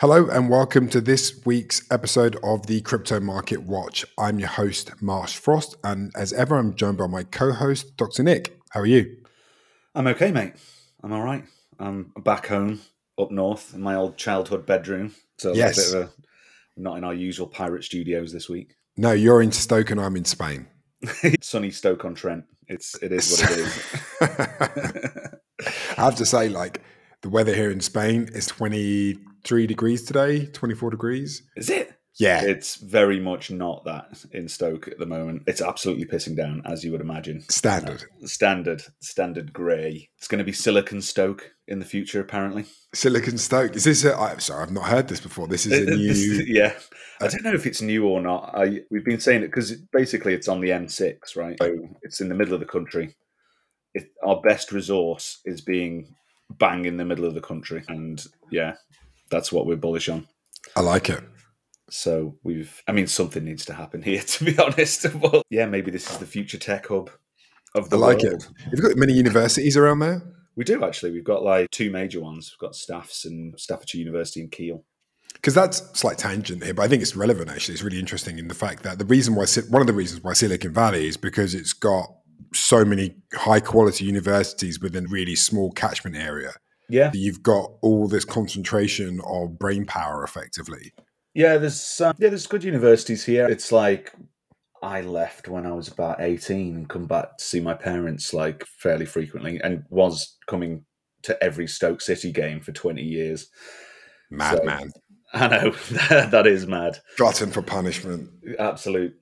Hello and welcome to this week's episode of the Crypto Market Watch. I'm your host, Marsh Frost, and as ever, I'm joined by my co host, Dr. Nick. How are you? I'm okay, mate. I'm all right. I'm back home up north in my old childhood bedroom. So Yes. a bit of a, not in our usual pirate studios this week. No, you're in Stoke and I'm in Spain. Sunny Stoke on Trent. It's it is what it is. I have to say, like, the weather here in Spain is 23 degrees today, 24 degrees. is it? Yeah, It's very much not that in Stoke at the moment. It's absolutely pissing down, as you would imagine. standard. Standard, standard grey. It's going to be Silicon Stoke in the future, apparently. Silicon Stoke. Is this a. I'm sorry, I've not heard this before. This is a This- new. yeah, uh, I don't know if it's new or not. I we've been saying it because basically it's on the M6, right? So it's in the middle of the country. It, our best resource is being bang in the middle of the country, and yeah, that's what we're bullish on. I like it. So we've, I mean, something needs to happen here, to be honest. But yeah, maybe this is the future tech hub of I the like world. it. You've got many universities around there. We do actually. We've got like two major ones. We've got Staffs and Staffordshire University and Keele. because that's slight tangent here, but I think it's relevant. Actually, it's really interesting in the fact that the reason why one of the reasons why Silicon Valley is because it's got so many high quality universities within a really small catchment area. Yeah, You've got all this concentration of brain power, effectively. Yeah, there's um, yeah, there's good universities here. It's like I left when I was about eighteen and come back to see my parents like fairly frequently, and was coming to every Stoke City game for twenty years. Madman, I know that is mad, glutton for punishment. absolute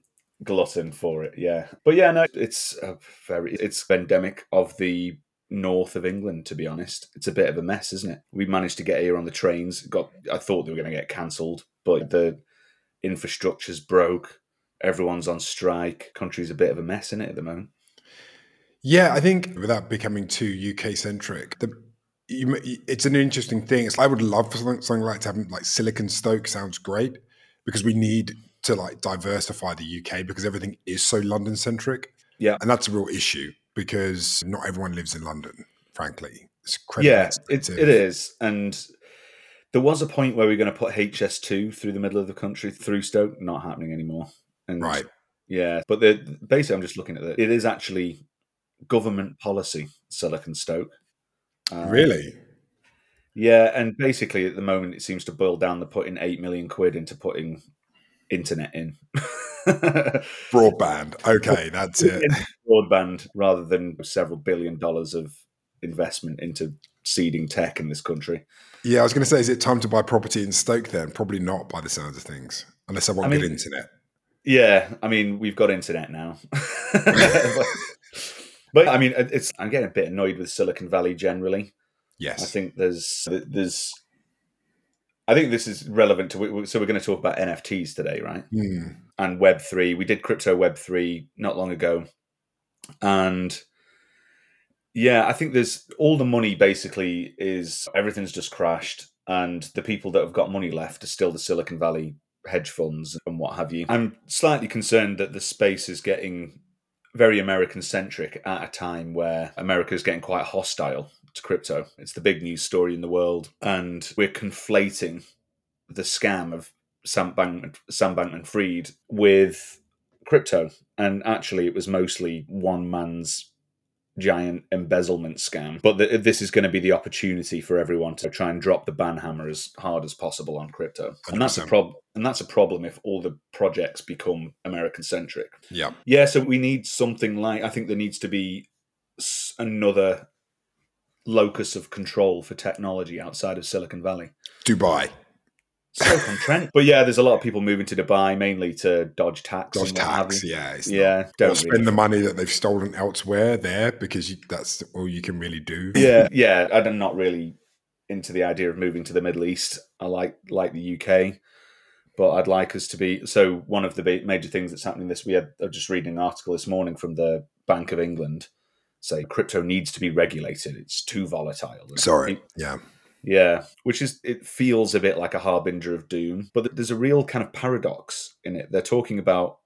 glutton for it. Yeah, but yeah, no, it's a very it's endemic of the north of England. To be honest, it's a bit of a mess, isn't it? We managed to get here on the trains. Got I thought they were going to get cancelled, but the infrastructure's broke. Everyone's on strike. Country's a bit of a mess in it at the moment. Yeah, I think without becoming too UK centric, the you, it's an interesting thing. It's, I would love for something, something like to have like Silicon Stoke sounds great because we need to like diversify the UK because everything is so London centric. Yeah. and that's a real issue because not everyone lives in London. Frankly, it's Yeah, it, it is. And there was a point where we were going to put HS2 through the middle of the country through Stoke. Not happening anymore. And right. Yeah, but the basically, I'm just looking at it. It is actually government policy, Silicon Stoke. Uh, Really? Yeah, and basically, at the moment, it seems to boil down to putting eight million quid into putting internet in. Broadband. Okay, that's it. Broadband rather than several billion dollars of investment into seeding tech in this country. Yeah, I was going to say, is it time to buy property in Stoke then? Probably not by the sounds of things, unless I want I good internet. Yeah, I mean, we've got internet now. but, but, I mean, it's I'm getting a bit annoyed with Silicon Valley generally. Yes. I think there's there's I think this is relevant to so we're going to talk about NFTs today, right? Hmm. And Web three. We did crypto Web three not long ago, and yeah, I think there's all the money basically is everything's just crashed, and the people that have got money left are still the Silicon Valley hedge funds and what have you. I'm slightly concerned that the space is getting very American centric at a time where America is getting quite hostile to crypto. It's the big news story in the world, and we're conflating the scam of Sam Bankman, Sam Bankman Fried with crypto. And actually, it was mostly one man's giant embezzlement scam. But th this is going to be the opportunity for everyone to try and drop the ban hammer as hard as possible on crypto. And that's a problem. And that's a problem if all the projects become American centric. Yeah. Yeah, so we need something like I think there needs to be another locus of control for technology outside of Silicon Valley. Dubai. On Trent. But yeah, there's a lot of people moving to Dubai mainly to dodge tax. Dodge and tax. Yeah. It's not- Yeah, or don't spend really- the money that they've stolen elsewhere there because you, that's all you can really do. yeah, yeah. I'm not really into the idea of moving to the Middle East. I like like the UK, but I'd like us to be. So one of the major things that's happening this we had. I was just reading an article this morning from the Bank of England. Say crypto needs to be regulated. It's too volatile. Sorry. Yeah. Yeah, which is it feels a bit like a harbinger of doom, but there's a real kind of paradox in it. They're talking about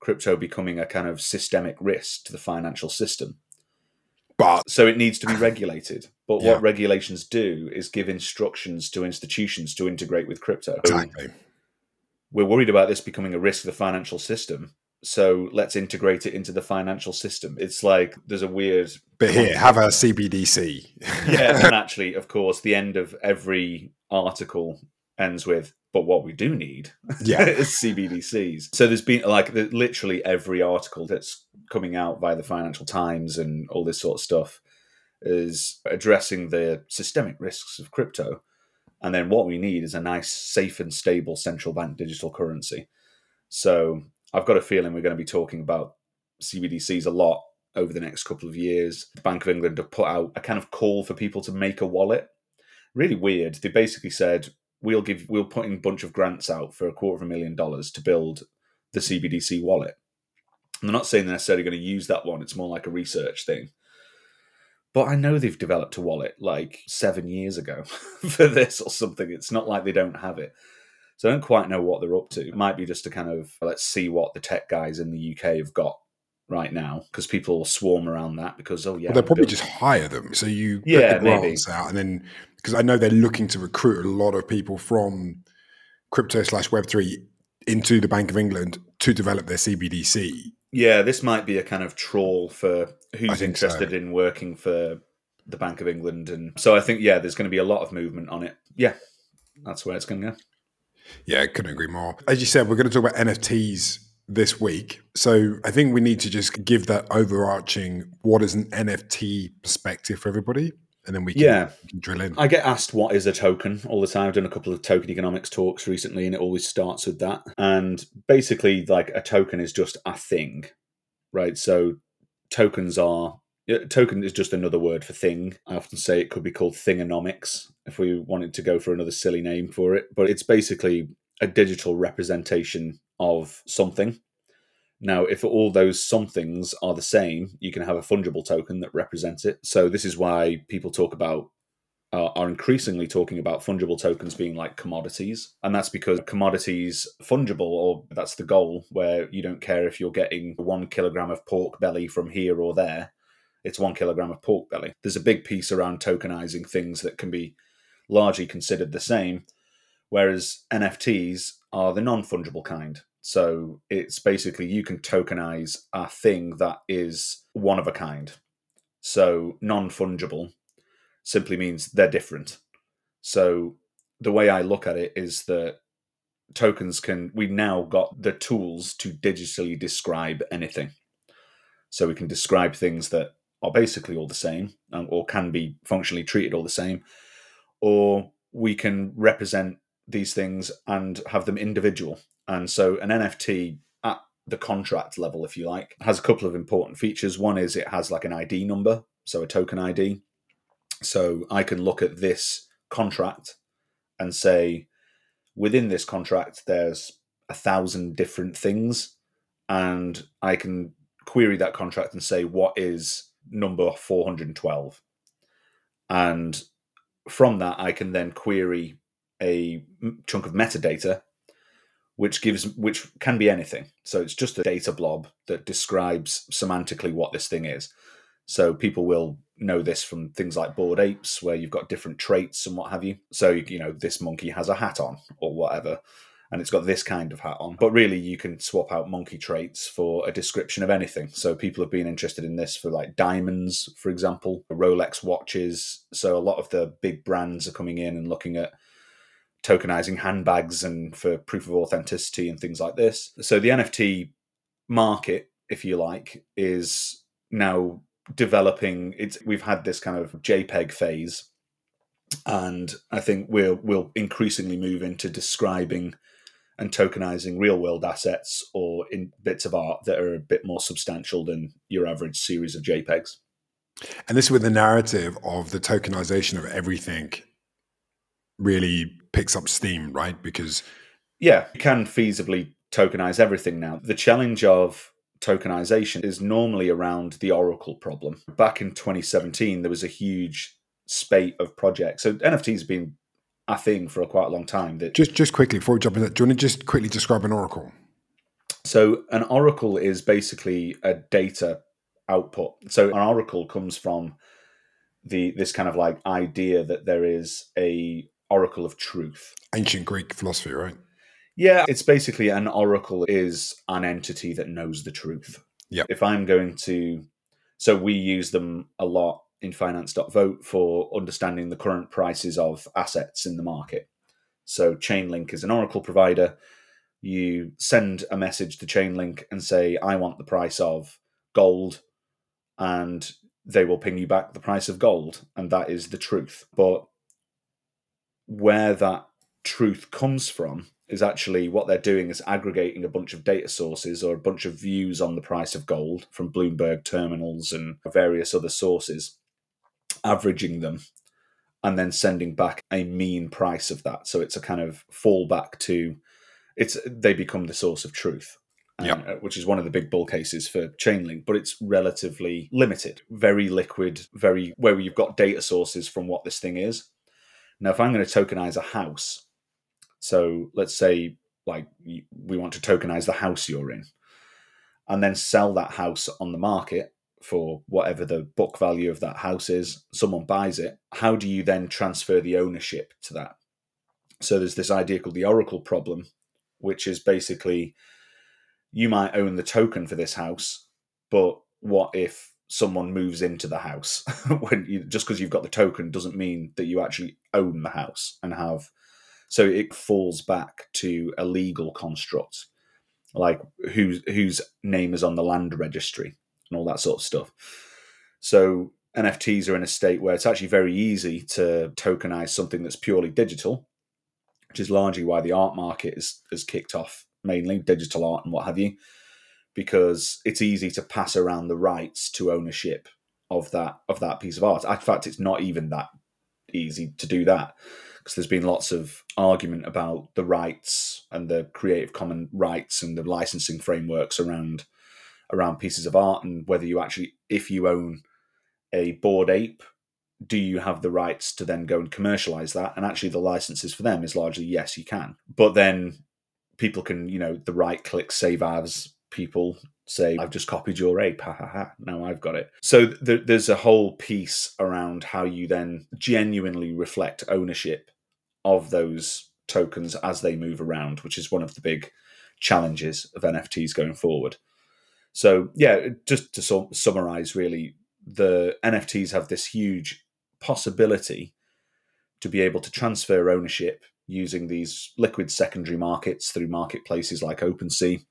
crypto becoming a kind of systemic risk to the financial system. But So it needs to be regulated. But Yeah. what regulations do is give instructions to institutions to integrate with crypto. Exactly. We're worried about this becoming a risk to the financial system. So let's integrate it into the financial system. It's like there's a weird But here, have a CBDC. yeah, and actually, of course, the end of every article ends with, "But what we do need yeah. is CBDCs." So there's been like the, literally every article that's coming out by the Financial Times and all this sort of stuff is addressing the systemic risks of crypto. And then what we need is a nice, safe, and stable central bank digital currency. So I've got a feeling we're going to be talking about CBDCs a lot over the next couple of years. The Bank of England have put out a kind of call for people to make a wallet. Really weird. They basically said we'll give we'll put in a bunch of grants out for a quarter of a million dollars to build the CBDC wallet. And they're not saying they're necessarily going to use that one. It's more like a research thing. But I know they've developed a wallet like seven years ago for this or something. It's not like they don't have it. So I don't quite know what they're up to. It might be just to kind of let's see what the tech guys in the UK have got right now because people will swarm around that because oh yeah, Well, they'll probably building- just hire them. So you put Yeah, the maybe. out, and then because I know they're looking to recruit a lot of people from crypto slash Web three into the Bank of England to develop their CBDC. yeah. This might be a kind of trawl for who's think so. interested in working for the Bank of England, and so I think yeah, there's going to be a lot of movement on it. Yeah, that's where it's going to go. Yeah, couldn't agree more. As you said, we're going to talk about NFTs this week. So I think we need to just give that overarching what is an NFT perspective for everybody, and then we can, Yeah. we can drill in. I get asked what is a token all the time. I've done a couple of token economics talks recently, and it always starts with that. And basically, like a token is just a thing, right? So tokens are token is just another word for thing. I often say it could be called thingonomics if we wanted to go for another silly name for it, but it's basically a digital representation of something. Now, if all those somethings are the same, you can have a fungible token that represents it. So this is why people talk about uh, are increasingly talking about fungible tokens being like commodities. And that's because commodities fungible, or that's the goal, where you don't care if you're getting one kilogram of pork belly from here or there, it's one kilogram of pork belly. There's a big piece around tokenizing things that can be largely considered the same, whereas NFTs are the non fungible kind. So it's basically you can tokenize a thing that is one of a kind. So non fungible simply means they're different. So the way I look at it is that tokens can we've now got the tools to digitally describe anything. So we can describe things that are basically all the same um, or can be functionally treated all the same or we can represent these things and have them individual. And so an NFT at the contract level, if you like, has a couple of important features. One is it has like an ID number, so a token ID. So I can look at this contract and say, within this contract, there's a thousand different things, and I can query that contract and say, what is number 412? And from that, I can then query a chunk of metadata, which gives which can be anything. So it's just a data blob that describes semantically what this thing is. So people will know this from things like bored apes, where you've got different traits and what have you. So you know this monkey has a hat on or whatever, and it's got this kind of hat on. But really, you can swap out monkey traits for a description of anything. So people have been interested in this for like diamonds, for example, Rolex watches. So a lot of the big brands are coming in and looking at tokenizing handbags and for proof of authenticity and things like this. So the NFT market, if you like, is now developing. It's we've had this kind of JPEG phase, and I think we'll we'll increasingly move into describing and tokenizing real world assets or in bits of art that are a bit more substantial than your average series of JPEGs. And this is where the narrative of the tokenization of everything really picks up steam, right? Because Yeah, you can feasibly tokenize everything now. The challenge of tokenization is normally around the Oracle problem. Back in 2017, there was a huge spate of projects. So NFTs have been a thing for a quite a long time. That just just quickly before we jump in, that, do you want to just quickly describe an oracle? so an oracle is basically a data output. So an oracle comes from the this kind of like idea that there is a oracle of truth. Ancient Greek philosophy, right? Yeah, it's basically an oracle is an entity that knows the truth. Yeah. If I'm going to, so we use them a lot in finance.vote for understanding the current prices of assets in the market. So Chainlink is an oracle provider. You send a message to Chainlink and say, I want the price of gold, and they will ping you back the price of gold. And that is the truth. But where that truth comes from is actually what they're doing is aggregating a bunch of data sources or a bunch of views on the price of gold from Bloomberg terminals and various other sources, averaging them, and then sending back a mean price of that. So it's a kind of fallback to it's they become the source of truth. Yeah. uh, which is one of the big bull cases for Chainlink, but it's relatively limited, very liquid, very where you've got data sources from what this thing is. Now, if I'm going to tokenize a house, so let's say like we want to tokenize the house you're in, and then sell that house on the market for whatever the book value of that house is. Someone buys it. How do you then transfer the ownership to that? So there's this idea called the Oracle problem, which is basically you might own the token for this house, but what if someone moves into the house when you just because you've got the token doesn't mean that you actually own the house and have so it falls back to a legal construct like whose whose name is on the land registry and all that sort of stuff so nfts are in a state where it's actually very easy to tokenize something that's purely digital which is largely why the art market is has kicked off mainly digital art and what have you because it's easy to pass around the rights to ownership of that of that piece of art. In fact, it's not even that easy to do that because there's been lots of argument about the rights and the creative common rights and the licensing frameworks around around pieces of art and whether you actually if you own a bored ape do you have the rights to then go and commercialize that? And actually the licenses for them is largely yes you can. But then people can you know the right click save as people say i've just copied your ape ha ha ha now i've got it. So th- there's a whole piece around how you then genuinely reflect ownership of those tokens as they move around which is one of the big challenges of nfts going forward so yeah just to su- summarize really the nfts have this huge possibility to be able to transfer ownership using these liquid secondary markets through marketplaces like OpenSea.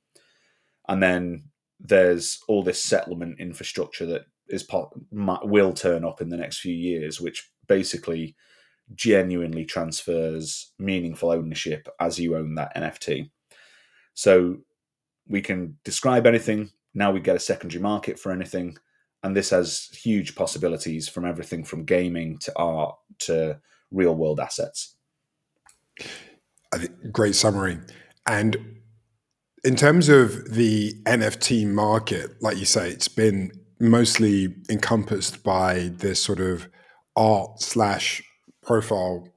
And then there's all this settlement infrastructure that is will turn up in the next few years, which basically genuinely transfers meaningful ownership as you own that NFT. So we can describe anything. Now we get a secondary market for anything. And this has huge possibilities from everything from gaming to art to real world assets. Great summary. And in terms of the NFT market, like you say, it's been mostly encompassed by this sort of art slash profile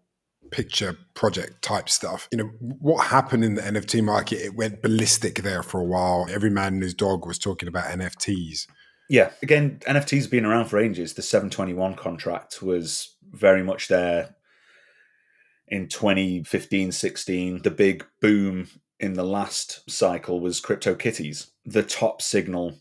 picture project type stuff. You know, what happened in the NFT market? It went ballistic there for a while. Every man and his dog was talking about NFTs. Yeah, again, NFTs have been around for ages. The 721 contract was very much there in 2015 16 the big boom in the last cycle was CryptoKitties the top signal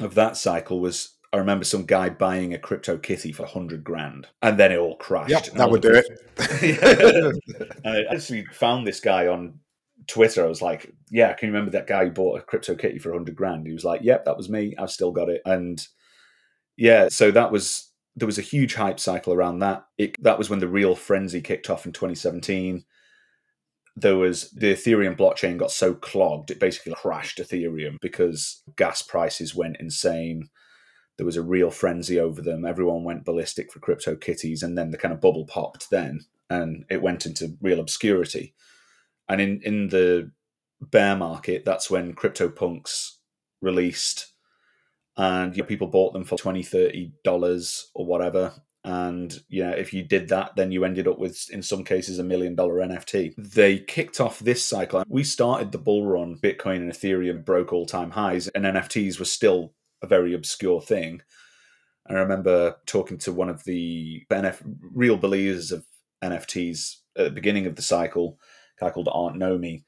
of that cycle was I remember some guy buying a crypto kitty for hundred grand, and then it all crashed. Yep, that would do it. I actually found this guy on Twitter. I was like, "Yeah, can you remember that guy who bought a crypto kitty for hundred grand?" He was like, "Yep, that was me. I've still got it." And yeah, so that was there was a huge hype cycle around that. It, that was when the real frenzy kicked off in 2017. There was the Ethereum blockchain got so clogged, it basically crashed Ethereum because gas prices went insane. There was a real frenzy over them. Everyone went ballistic for crypto kitties, and then the kind of bubble popped then, and it went into real obscurity. And in in the bear market, that's when crypto punks released and you know, people bought them for 20 30 dollars or whatever and know if you did that then you ended up with in some cases a million dollar nft they kicked off this cycle we started the bull run bitcoin and ethereum broke all-time highs and nfts were still a very obscure thing I remember talking to one of the NF, real believers of NFTs at the beginning of the cycle, a guy called Artnome.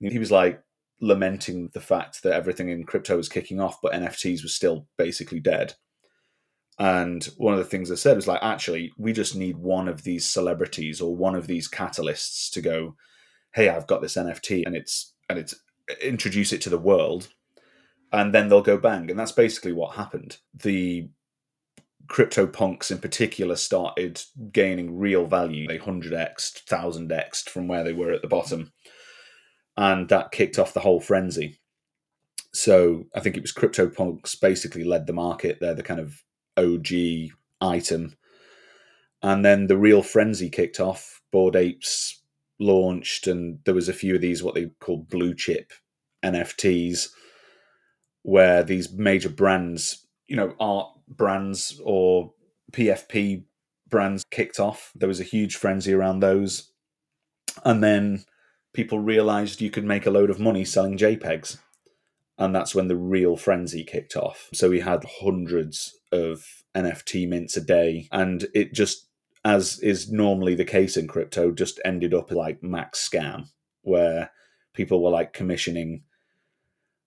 He was like lamenting the fact that everything in crypto was kicking off, but NFTs was still basically dead. And one of the things I said was like, actually, we just need one of these celebrities or one of these catalysts to go, hey, I've got this NFT and it's and it's introduce it to the world, and then they'll go bang. And that's basically what happened. The crypto punks in particular started gaining real value. They hundred x, thousand x from where they were at the bottom, and that kicked off the whole frenzy. So I think it was crypto punks basically led the market. They're the kind of OG item. And then the real frenzy kicked off. Bored Apes launched, and there was a few of these what they call blue chip NFTs, where these major brands, you know, art brands or PFP brands kicked off. There was a huge frenzy around those, and then people realized you could make a load of money selling JPEGs and that's when the real frenzy kicked off. So we had hundreds of NFT mints a day, and it just, as is normally the case in crypto, just ended up like max scam, where people were like commissioning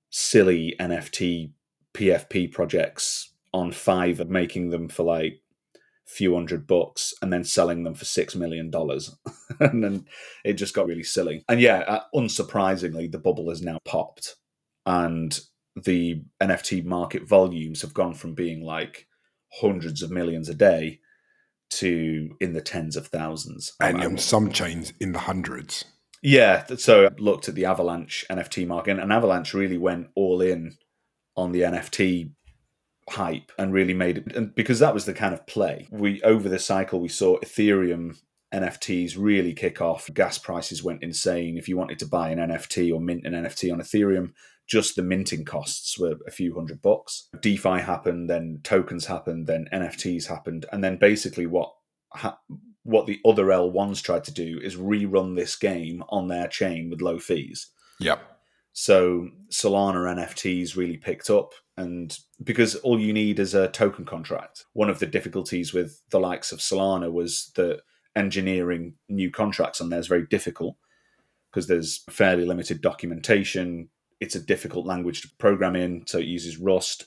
silly NFT PFP projects on Fiverr, making them for like few hundred bucks and then selling them for six million dollars and then it just got really silly and yeah uh, unsurprisingly the bubble has now popped and the NFT market volumes have gone from being like hundreds of millions a day to in the tens of thousands. And um, some chains in the hundreds. Yeah. So I looked at the Avalanche NFT market, and Avalanche really went all in on the NFT hype and really made it and because that was the kind of play we over the cycle we saw ethereum NFTs really kick off. Gas prices went insane. If you wanted to buy an NFT or mint an NFT on Ethereum, just the minting costs were a few hundred bucks. DeFi happened, then tokens happened, then NFTs happened, and then basically what ha- what the other L1s tried to do is rerun this game on their chain with low fees. Yep. So Solana NFTs really picked up, and because all you need is a token contract. One of the difficulties with the likes of Solana was that engineering new contracts on there is very difficult because there's fairly limited documentation it's a difficult language to program in, so it uses Rust.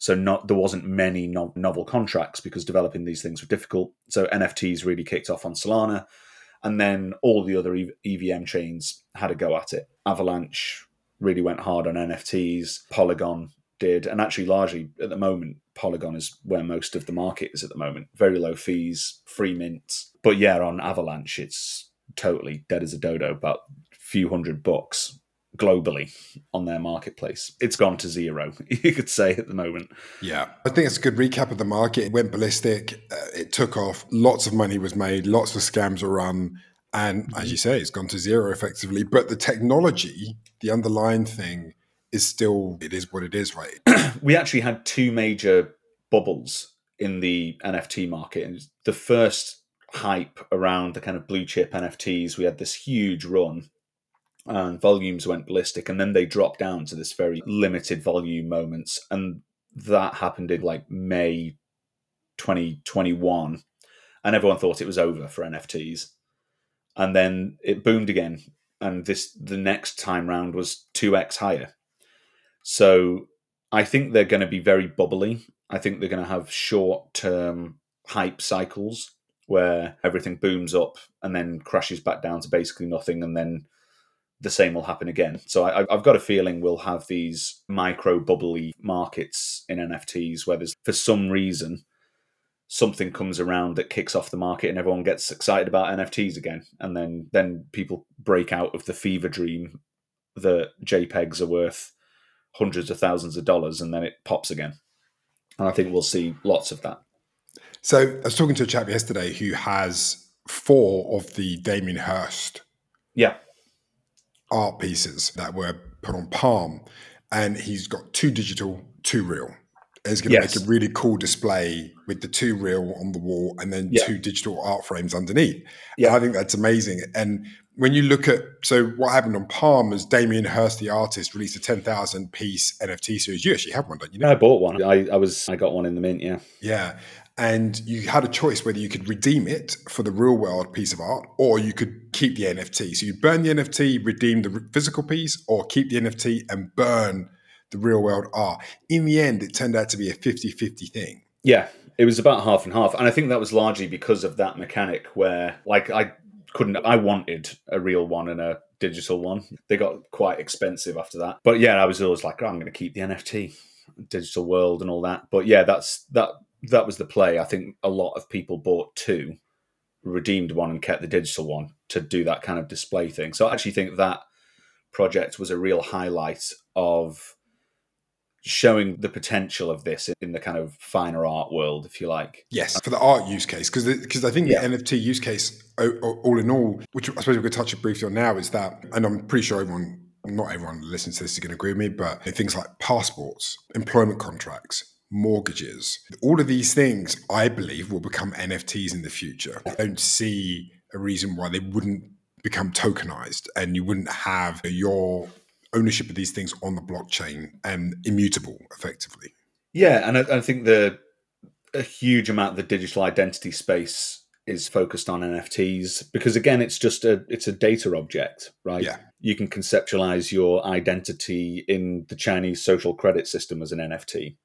So not there wasn't many no- novel contracts because developing these things were difficult. So NFTs really kicked off on Solana, and then all the other EVM chains had a go at it. Avalanche really went hard on NFTs. Polygon did, and actually largely at the moment, Polygon is where most of the market is at the moment. Very low fees, free mints. But yeah, on Avalanche, it's totally dead as a dodo. About a few hundred bucks globally on their marketplace. It's gone to zero, you could say at the moment. Yeah, I think it's a good recap of the market. It went ballistic, uh, it took off, lots of money was made, lots of scams were run. And as you say, it's gone to zero effectively. But the technology, the underlying thing, is still, it is what it is, right? we actually had two major bubbles in the NFT market. The first hype around the kind of blue chip NFTs, we had this huge run and volumes went ballistic and then they dropped down to this very limited volume moments and that happened in like may 2021 and everyone thought it was over for nfts and then it boomed again and this the next time round was 2x higher. So i think they're going to be very bubbly. I think they're going to have short term hype cycles where everything booms up and then crashes back down to basically nothing and then the same will happen again. So I, have got a feeling we'll have these micro bubbly markets in NFTs where there's, for some reason, something comes around that kicks off the market and everyone gets excited about NFTs again. And then, then people break out of the fever dream that JPEGs are worth hundreds of thousands of dollars and then it pops again. And I think we'll see lots of that. So I was talking to a chap yesterday who has four of the Damien Hirst yeah art pieces that were put on Palm, and he's got two digital, two real. And he's going to yes. make a really cool display with the two real on the wall and then yeah. two digital art frames underneath. Yeah. And I think that's amazing. And when you look at so what happened on Palm is Damien Hirst, the artist, released a ten thousand piece NFT series. You actually have one, don't you? I bought one. I, I was I got one in the mint. Yeah. Yeah, and you had a choice whether you could redeem it for the real world piece of art or you could keep the NFT. So you burn the NFT, redeem the physical piece, or keep the NFT and burn the real world art. In the end, it turned out to be a 50 50 thing. Yeah, it was about half and half. And I think that was largely because of that mechanic where, like, I couldn't, I wanted a real one and a digital one. They got quite expensive after that. But yeah, I was always like, oh, I'm going to keep the NFT, digital world and all that. But yeah, that's that. That was the play. I think a lot of people bought two, redeemed one, and kept the digital one to do that kind of display thing. So I actually think that project was a real highlight of showing the potential of this in the kind of finer art world, if you like. Yes, for the art use case, because because I think yeah. the NFT use case, all in all, which I suppose we could touch briefly on now, is that, and I'm pretty sure everyone, not everyone listening to this is going to agree with me, but things like passports, employment contracts, mortgages, all of these things, I believe, will become NFTs in the future. I don't see a reason why they wouldn't become tokenized and you wouldn't have your ownership of these things on the blockchain and immutable effectively. Yeah, and I, I think the a huge amount of the digital identity space is focused on NFTs because again it's just a it's a data object, right? Yeah. You can conceptualize your identity in the Chinese social credit system as an NFT.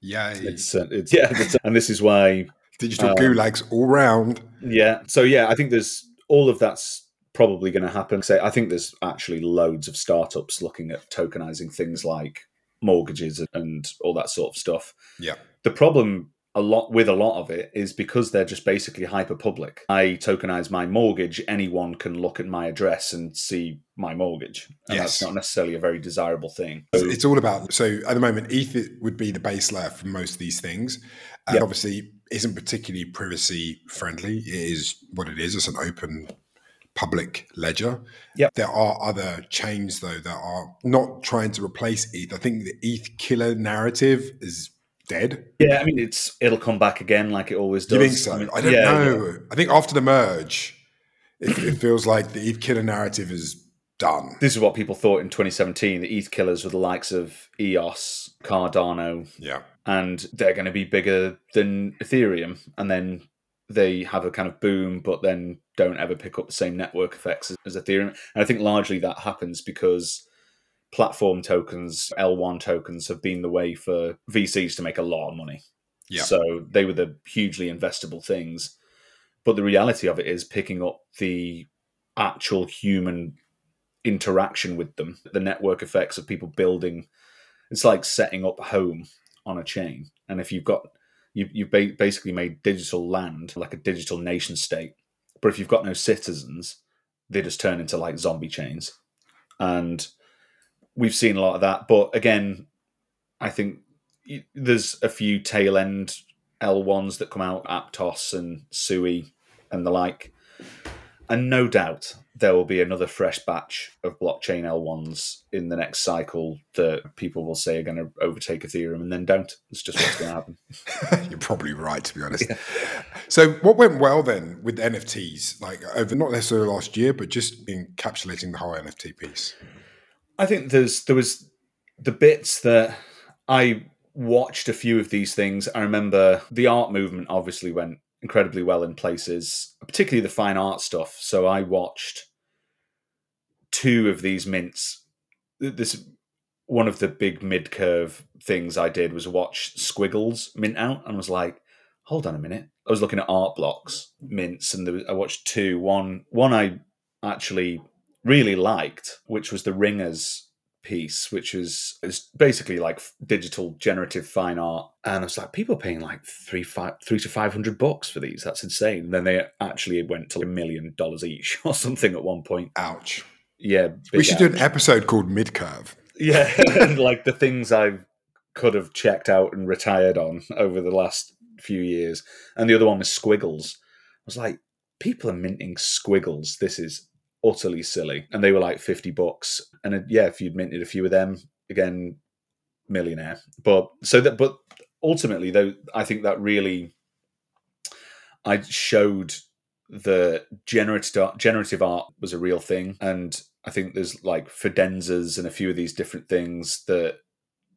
Yeah. It's, uh, it's yeah, it's, and this is why digital um, gulags all round. Yeah. So yeah, I think there's all of that's probably going to happen. Say, I think there's actually loads of startups looking at tokenizing things like mortgages and all that sort of stuff. Yeah. The problem a lot with a lot of it is because they're just basically hyper public. I tokenize my mortgage, anyone can look at my address and see my mortgage. And yes. that's not necessarily a very desirable thing. So, it's all about so at the moment ETH would be the base layer for most of these things. And yep. obviously isn't particularly privacy friendly. It is what it is. It's an open public ledger. Yep. There are other chains though that are not trying to replace ETH. I think the ETH killer narrative is dead. Yeah, I mean it's it'll come back again like it always does. You think so? I, mean, I don't yeah, know. Yeah. I think after the merge, it, it feels like the ETH killer narrative is done. This is what people thought in 2017. The ETH killers were the likes of EOS, Cardano. Yeah. And they're going to be bigger than Ethereum. And then they have a kind of boom, but then don't ever pick up the same network effects as, as Ethereum. And I think largely that happens because platform tokens, L1 tokens, have been the way for VCs to make a lot of money. Yeah. So they were the hugely investable things. But the reality of it is picking up the actual human interaction with them, the network effects of people building. It's like setting up home on a chain. And if you've got you, you've basically made digital land like a digital nation state. But if you've got no citizens, they just turn into like zombie chains. And we've seen a lot of that. But again, I think there's a few tail end L1s that come out, Aptos and Sui and the like. And no doubt there will be another fresh batch of blockchain L1s in the next cycle that people will say are going to overtake Ethereum and then don't. It's just what's going to happen. You're probably right, to be honest. Yeah. So, what went well then with NFTs, like over not necessarily last year, but just encapsulating the whole NFT piece? I think there's there was the bits that I watched a few of these things. I remember the art movement obviously went incredibly well in places, particularly the fine art stuff. So I watched two of these mints. This one of the big mid curve things I did was watch Squiggles mint out and was like, hold on a minute. I was looking at art blocks mints and was, I watched two. One one I actually really liked, which was the Ringers piece, which was is basically like digital generative fine art. And I was like, people are paying like three five three to five hundred bucks for these. That's insane. And then they actually went to a million dollars each or something at one point. Ouch. Yeah. We should ouch. do an episode called Mid Curve. Yeah. like the things I could have checked out and retired on over the last few years. And the other one was Squiggles. I was like, people are minting squiggles. This is utterly silly. And they were like 50 bucks. And uh, yeah, if you'd minted a few of them, again, millionaire. But so that, but ultimately, though, I think that really, I showed the generative generative art was a real thing, and I think there's like fidenzas and a few of these different things that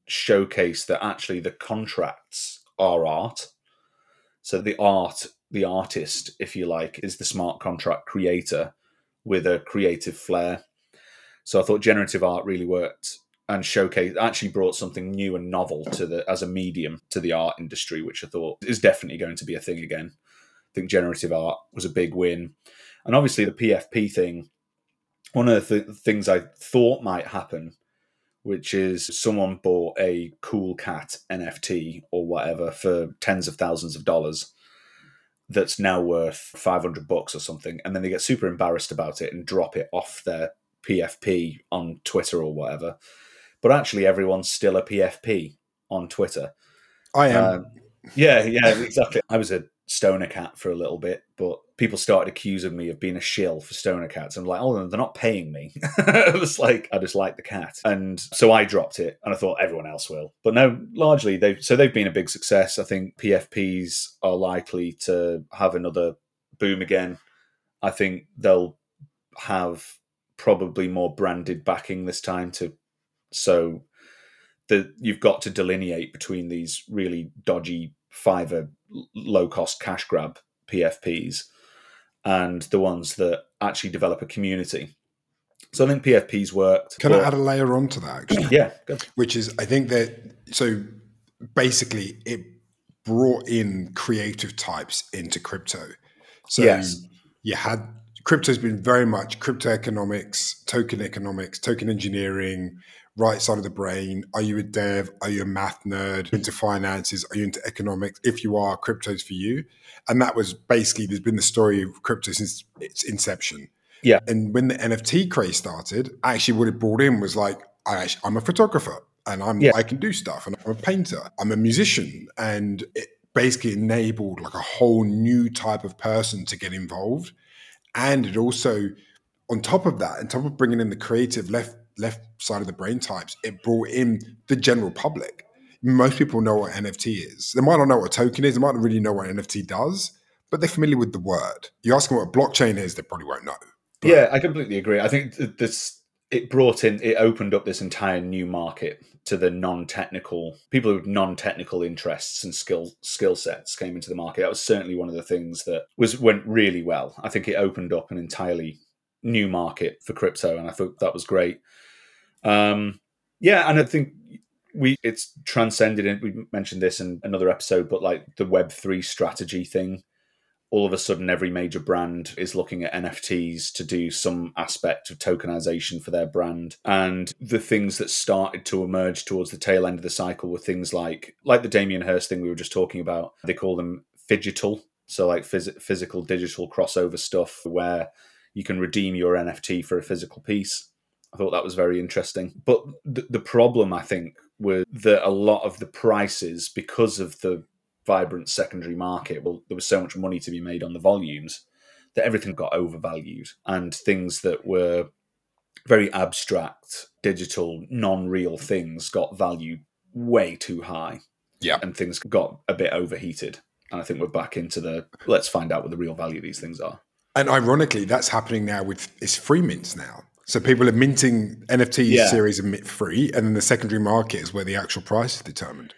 showcase that actually the contracts are art. So the art, the artist, if you like, is the smart contract creator with a creative flair. So I thought generative art really worked and showcase actually brought something new and novel to the as a medium to the art industry, which I thought is definitely going to be a thing again. I think generative art was a big win, and obviously the PFP thing. One of the th- things I thought might happen, which is someone bought a cool cat NFT or whatever for tens of thousands of dollars, that's now worth 500 bucks or something and then they get super embarrassed about it and drop it off their PFP on Twitter or whatever but actually everyone's still a PFP on Twitter. I am. Um, yeah, yeah, exactly. I was a stoner cat for a little bit, but people started accusing me of being a shill for stoner cats. I'm like, oh, they're not paying me. it's like I just like the cat, and so I dropped it, and I thought everyone else will. But no, largely they so they've been a big success. I think PFPs are likely to have another boom again. I think they'll have probably more branded backing this time to so the you've got to delineate between these really dodgy Fiverr low cost cash grab PFPs and the ones that actually develop a community. So I think PFPs worked. Can but... I add a layer onto that? Actually? yeah, which is I think that so basically it brought in creative types into crypto. So yes. you had crypto's been very much crypto economics, token economics, token engineering, right side of the brain? Are you a dev? Are you a math nerd? Into finances? Are you into economics? If you are, crypto's for you. And that was basically there's been the story of crypto since its inception. Yeah. And when the NFT craze started, actually what it brought in was like, I actually, I'm a photographer and I'm yeah. I can do stuff and I'm a painter. I'm a musician and it basically enabled like a whole new type of person to get involved. And it also, on top of that, on top of bringing in the creative left left side of the brain types, it brought in the general public. Most people know what NFT is. They might not know what a token is. They might not really know what NFT does, but they're familiar with the word. You ask them what a blockchain is, they probably won't know. But, yeah, I completely agree. I think this it brought in it opened up this entire new market to the non-technical people with non-technical interests and skill skill sets came into the market. That was certainly one of the things that was went really well. I think it opened up an entirely new market for crypto, and I thought that was great. Um, yeah, and I think we it's transcended. And we mentioned this in another episode, but like the Web three strategy thing. All of a sudden, every major brand is looking at NFTs to do some aspect of tokenization for their brand. And the things that started to emerge towards the tail end of the cycle were things like like the Damien Hirst thing we were just talking about. They call them phygital, so like phys- physical digital crossover stuff where you can redeem your NFT for a physical piece. I thought that was very interesting. But the, the problem, I think, was that a lot of the prices, because of the vibrant secondary market, well, there was so much money to be made on the volumes that everything got overvalued. And things that were very abstract, digital, non real things got valued way too high. Yeah. And things got a bit overheated. And I think we're back into the let's find out what the real value of these things are. And ironically, that's happening now with it's free mints now. So people are minting NFT Yeah. series are free, and then the secondary market is where the actual price is determined.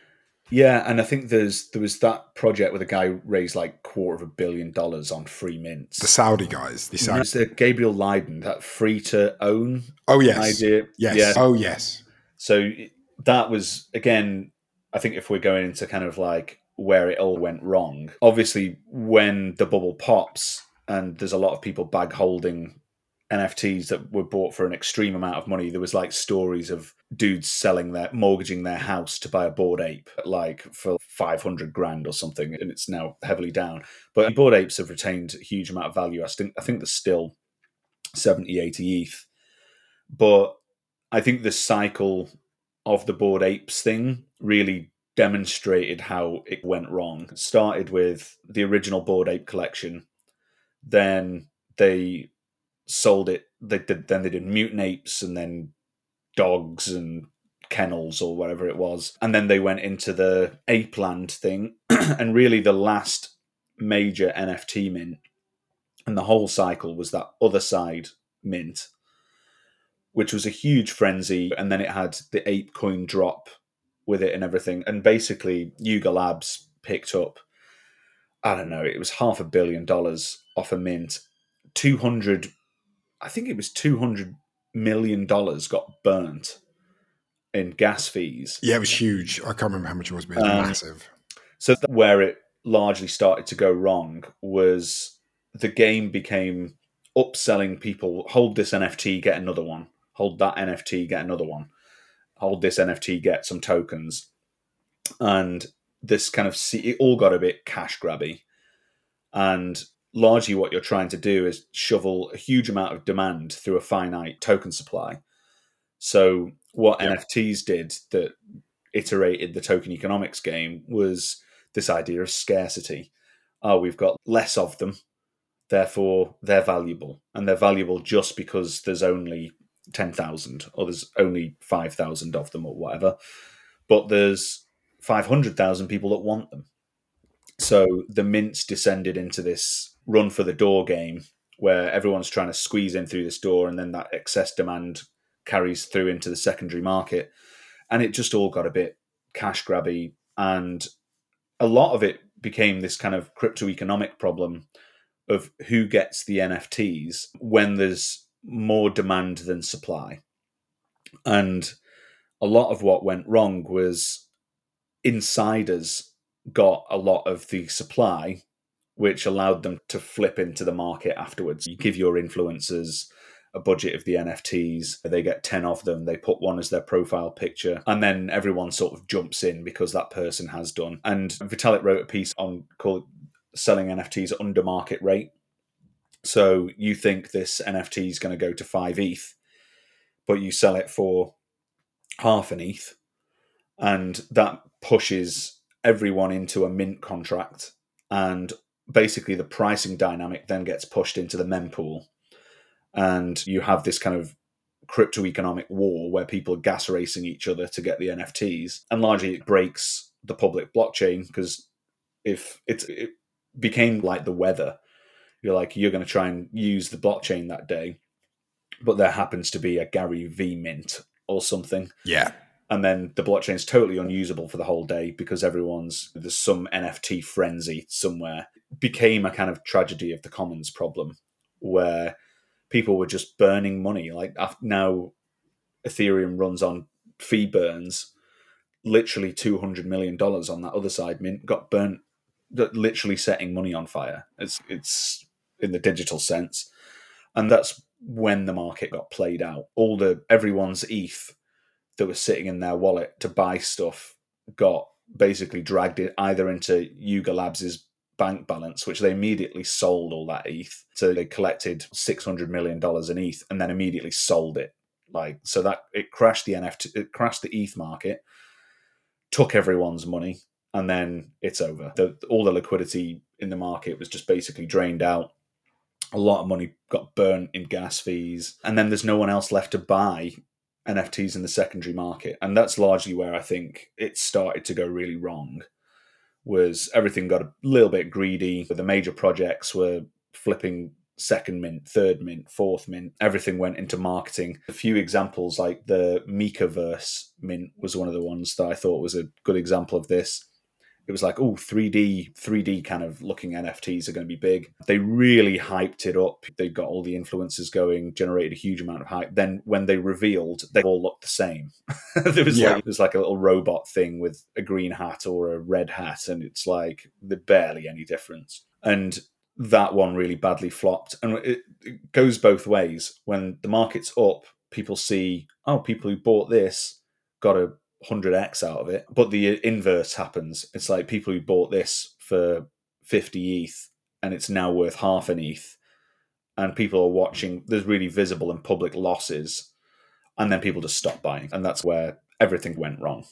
Yeah, and I think there's there was that project where the guy raised like quarter of a billion dollars on free mints. The Saudi guys, the Saudi. The Gabriel Leydon, that free to own Oh yes, idea. yes. Yeah. Oh yes. So that was again, I think if we're going into kind of like where it all went wrong, obviously when the bubble pops and there's a lot of people bag holding NFTs that were bought for an extreme amount of money. There was like stories of dudes selling their mortgaging their house to buy a bored ape like for 500 grand or something and it's now heavily down. But bored apes have retained a huge amount of value. I think I think there's still 70 80 ETH. But I think the cycle of the bored apes thing really demonstrated how it went wrong. It started with the original bored ape collection. Then they sold it. They did then they did mutant apes and then dogs and kennels or whatever it was, and then they went into the ape land thing. and really, the last major NFT mint and the whole cycle was that Otherside mint, which was a huge frenzy, and then it had the ape coin drop with it and everything, and basically Yuga Labs picked up. I don't know. It was half a billion dollars off a mint. Two hundred, I think it was two hundred million dollars got burnt in gas fees. Yeah, it was huge. I can't remember how much it was, but it was um, massive. So where it largely started to go wrong was the game became upselling people hold this NFT, get another one. Hold that NFT, get another one. Hold this NFT, get some tokens. And this kind of it all got a bit cash grabby. And largely what you're trying to do is shovel a huge amount of demand through a finite token supply. So what yep. NFTs did that iterated the token economics game was this idea of scarcity. Oh, we've got less of them, therefore they're valuable, and they're valuable just because there's only ten thousand or there's only five thousand of them or whatever. But there's five hundred thousand people that want them. So the mints descended into this run for the door game where everyone's trying to squeeze in through this door, and then that excess demand carries through into the secondary market, and it just all got a bit cash grabby, and a lot of it became this kind of crypto economic problem of who gets the NFTs when there's more demand than supply. And a lot of what went wrong was insiders got a lot of the supply, which allowed them to flip into the market afterwards. You give your influencers a budget of the NFTs. They get 10 of them. They put one as their profile picture. And then everyone sort of jumps in because that person has done. And Vitalik wrote a piece on called selling NFTs under market rate. So you think this NFT is going to go to 5 ETH, but you sell it for half an ETH. And that pushes everyone into a mint contract. And basically, the pricing dynamic then gets pushed into the mempool. And you have this kind of crypto economic war where people are gas racing each other to get the NFTs, and largely it breaks the public blockchain because if it's, it became like the weather, you're like you're going to try and use the blockchain that day, but there happens to be a Gary V mint or something, yeah. And then the blockchain's totally unusable for the whole day because everyone's there's some NFT frenzy somewhere. Became a kind of tragedy of the commons problem where people were just burning money. Like now, Ethereum runs on fee burns. Literally two hundred million dollars on that Otherside mint got burnt. Literally setting money on fire. It's it's in the digital sense, and that's when the market got played out. All the everyone's ETH that was sitting in their wallet to buy stuff got basically dragged it either into Yuga Labs's bank balance, which they immediately sold all that ETH. So they collected six hundred million dollars in ETH and then immediately sold it. Like so that it crashed the NFT, it crashed the ETH market, took everyone's money, and then it's over. The, all the liquidity in the market was just basically drained out. A lot of money got burnt in gas fees, and then there's no one else left to buy NFTs in the secondary market, and that's largely where I think it started to go really wrong was everything got a little bit greedy. The major projects were flipping second mint, third mint, fourth mint. Everything went into marketing. A few examples like the Mekaverse mint was one of the ones that I thought was a good example of this it was like, oh, 3D, 3D kind of looking NFTs are going to be big. They really hyped it up. They got all the influencers going, generated a huge amount of hype. Then when they revealed, they all looked the same. there was yeah. like, was like a little robot thing with a green hat or a red hat, and it's like there's barely any difference. And that one really badly flopped. And it, it goes both ways. When the market's up, people see, oh, people who bought this got a 100x out of it. But the inverse happens. It's like people who bought this for 50 ETH and it's now worth half an ETH. And people are watching, there's really visible and public losses. And then people just stop buying. And that's where everything went wrong.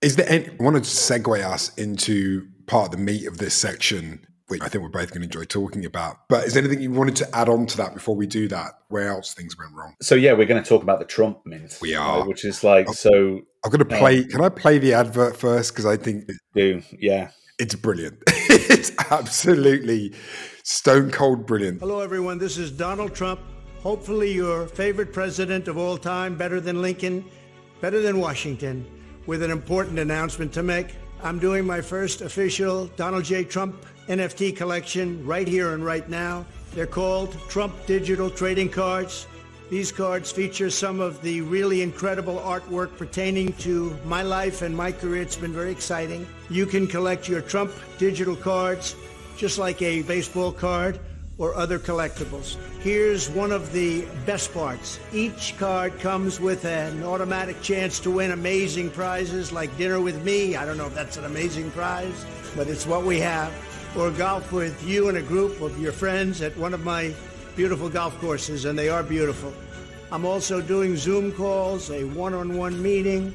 Is there any, I wanted to segue us into part of the meat of this section which I think we're both going to enjoy talking about. But is there anything you wanted to add on to that before we do that? Where else things went wrong? So yeah, we're going to talk about the Trump mint. We are, which is like I'm, so. I'm going to play. Um, can I play the advert first? Because I think do yeah. It's brilliant. it's absolutely stone cold brilliant. Hello, everyone. This is Donald Trump. Hopefully, your favorite president of all time, better than Lincoln, better than Washington, with an important announcement to make. I'm doing my first official Donald J. Trump NFT collection right here and right now. They're called Trump Digital Trading Cards. These cards feature some of the really incredible artwork pertaining to my life and my career. It's been very exciting. You can collect your Trump digital cards just like a baseball card or other collectibles. Here's one of the best parts. Each card comes with an automatic chance to win amazing prizes like dinner with me. I don't know if that's an amazing prize, but it's what we have. Or golf with you and a group of your friends at one of my beautiful golf courses, and they are beautiful. I'm also doing Zoom calls, a one on one meeting,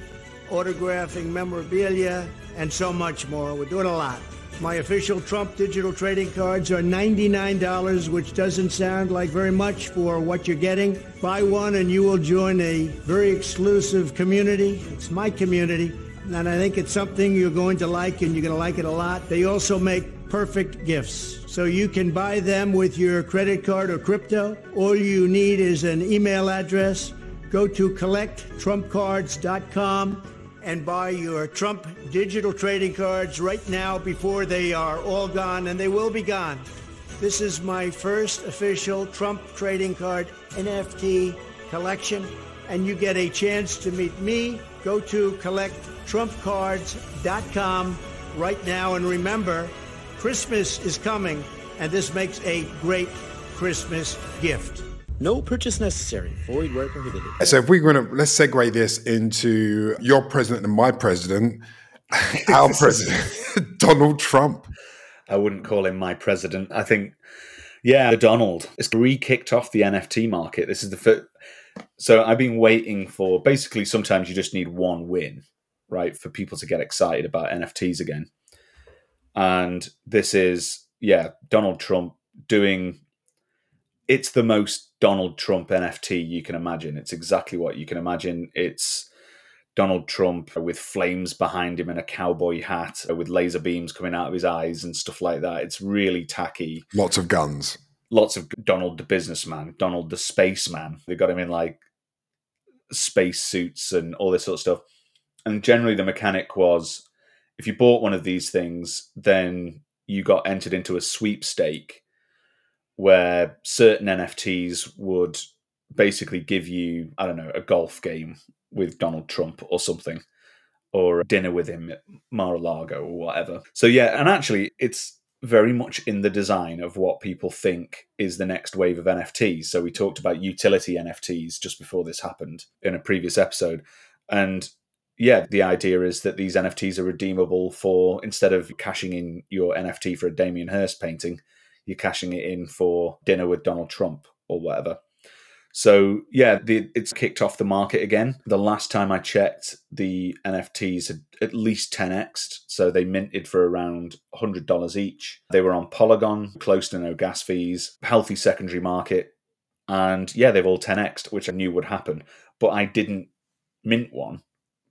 autographing memorabilia, and so much more. We're doing a lot. My official Trump digital trading cards are $99, which doesn't sound like very much for what you're getting. Buy one and you will join a very exclusive community. It's my community, and I think it's something you're going to like, and you're going to like it a lot. They also make perfect gifts. So you can buy them with your credit card or crypto. All you need is an email address. Go to collecttrumpcards.com and buy your Trump digital trading cards right now before they are all gone, and they will be gone. This is my first official Trump trading card NFT collection, and you get a chance to meet me. Go to collecttrumpcards.com right now, and remember, Christmas is coming, and this makes a great Christmas gift. No purchase necessary. Void where prohibited. So if we're going to let's segue this into your president and my president, our president, Donald Trump. I wouldn't call him my president. I think, yeah, the Donald. It's re-kicked off the NFT market. This is the first. So I've been waiting for. Basically, sometimes you just need one win, right, for people to get excited about NFTs again and this is yeah Donald Trump doing it's the most Donald Trump NFT you can imagine. It's exactly what you can imagine. It's Donald Trump with flames behind him and a cowboy hat with laser beams coming out of his eyes and stuff like that. It's really tacky. Lots of guns. Lots of Donald the businessman, Donald the spaceman. They got him in like space suits and all this sort of stuff. And generally, the mechanic was if you bought one of these things, then you got entered into a sweepstake where certain NFTs would basically give you, I don't know, a golf game with Donald Trump or something, or a dinner with him at Mar-a-Lago or whatever. So yeah, and actually, it's very much in the design of what people think is the next wave of NFTs. So we talked about utility NFTs just before this happened in a previous episode, and yeah, the idea is that these NFTs are redeemable for instead of cashing in your NFT for a Damien Hirst painting, you're cashing it in for dinner with Donald Trump or whatever. So yeah, the, it's kicked off the market again. The last time I checked, the NFTs had at least 10x, so they minted for around $100 each. They were on Polygon, close to no gas fees, healthy secondary market, and yeah, they've all 10x, which I knew would happen. But I didn't mint one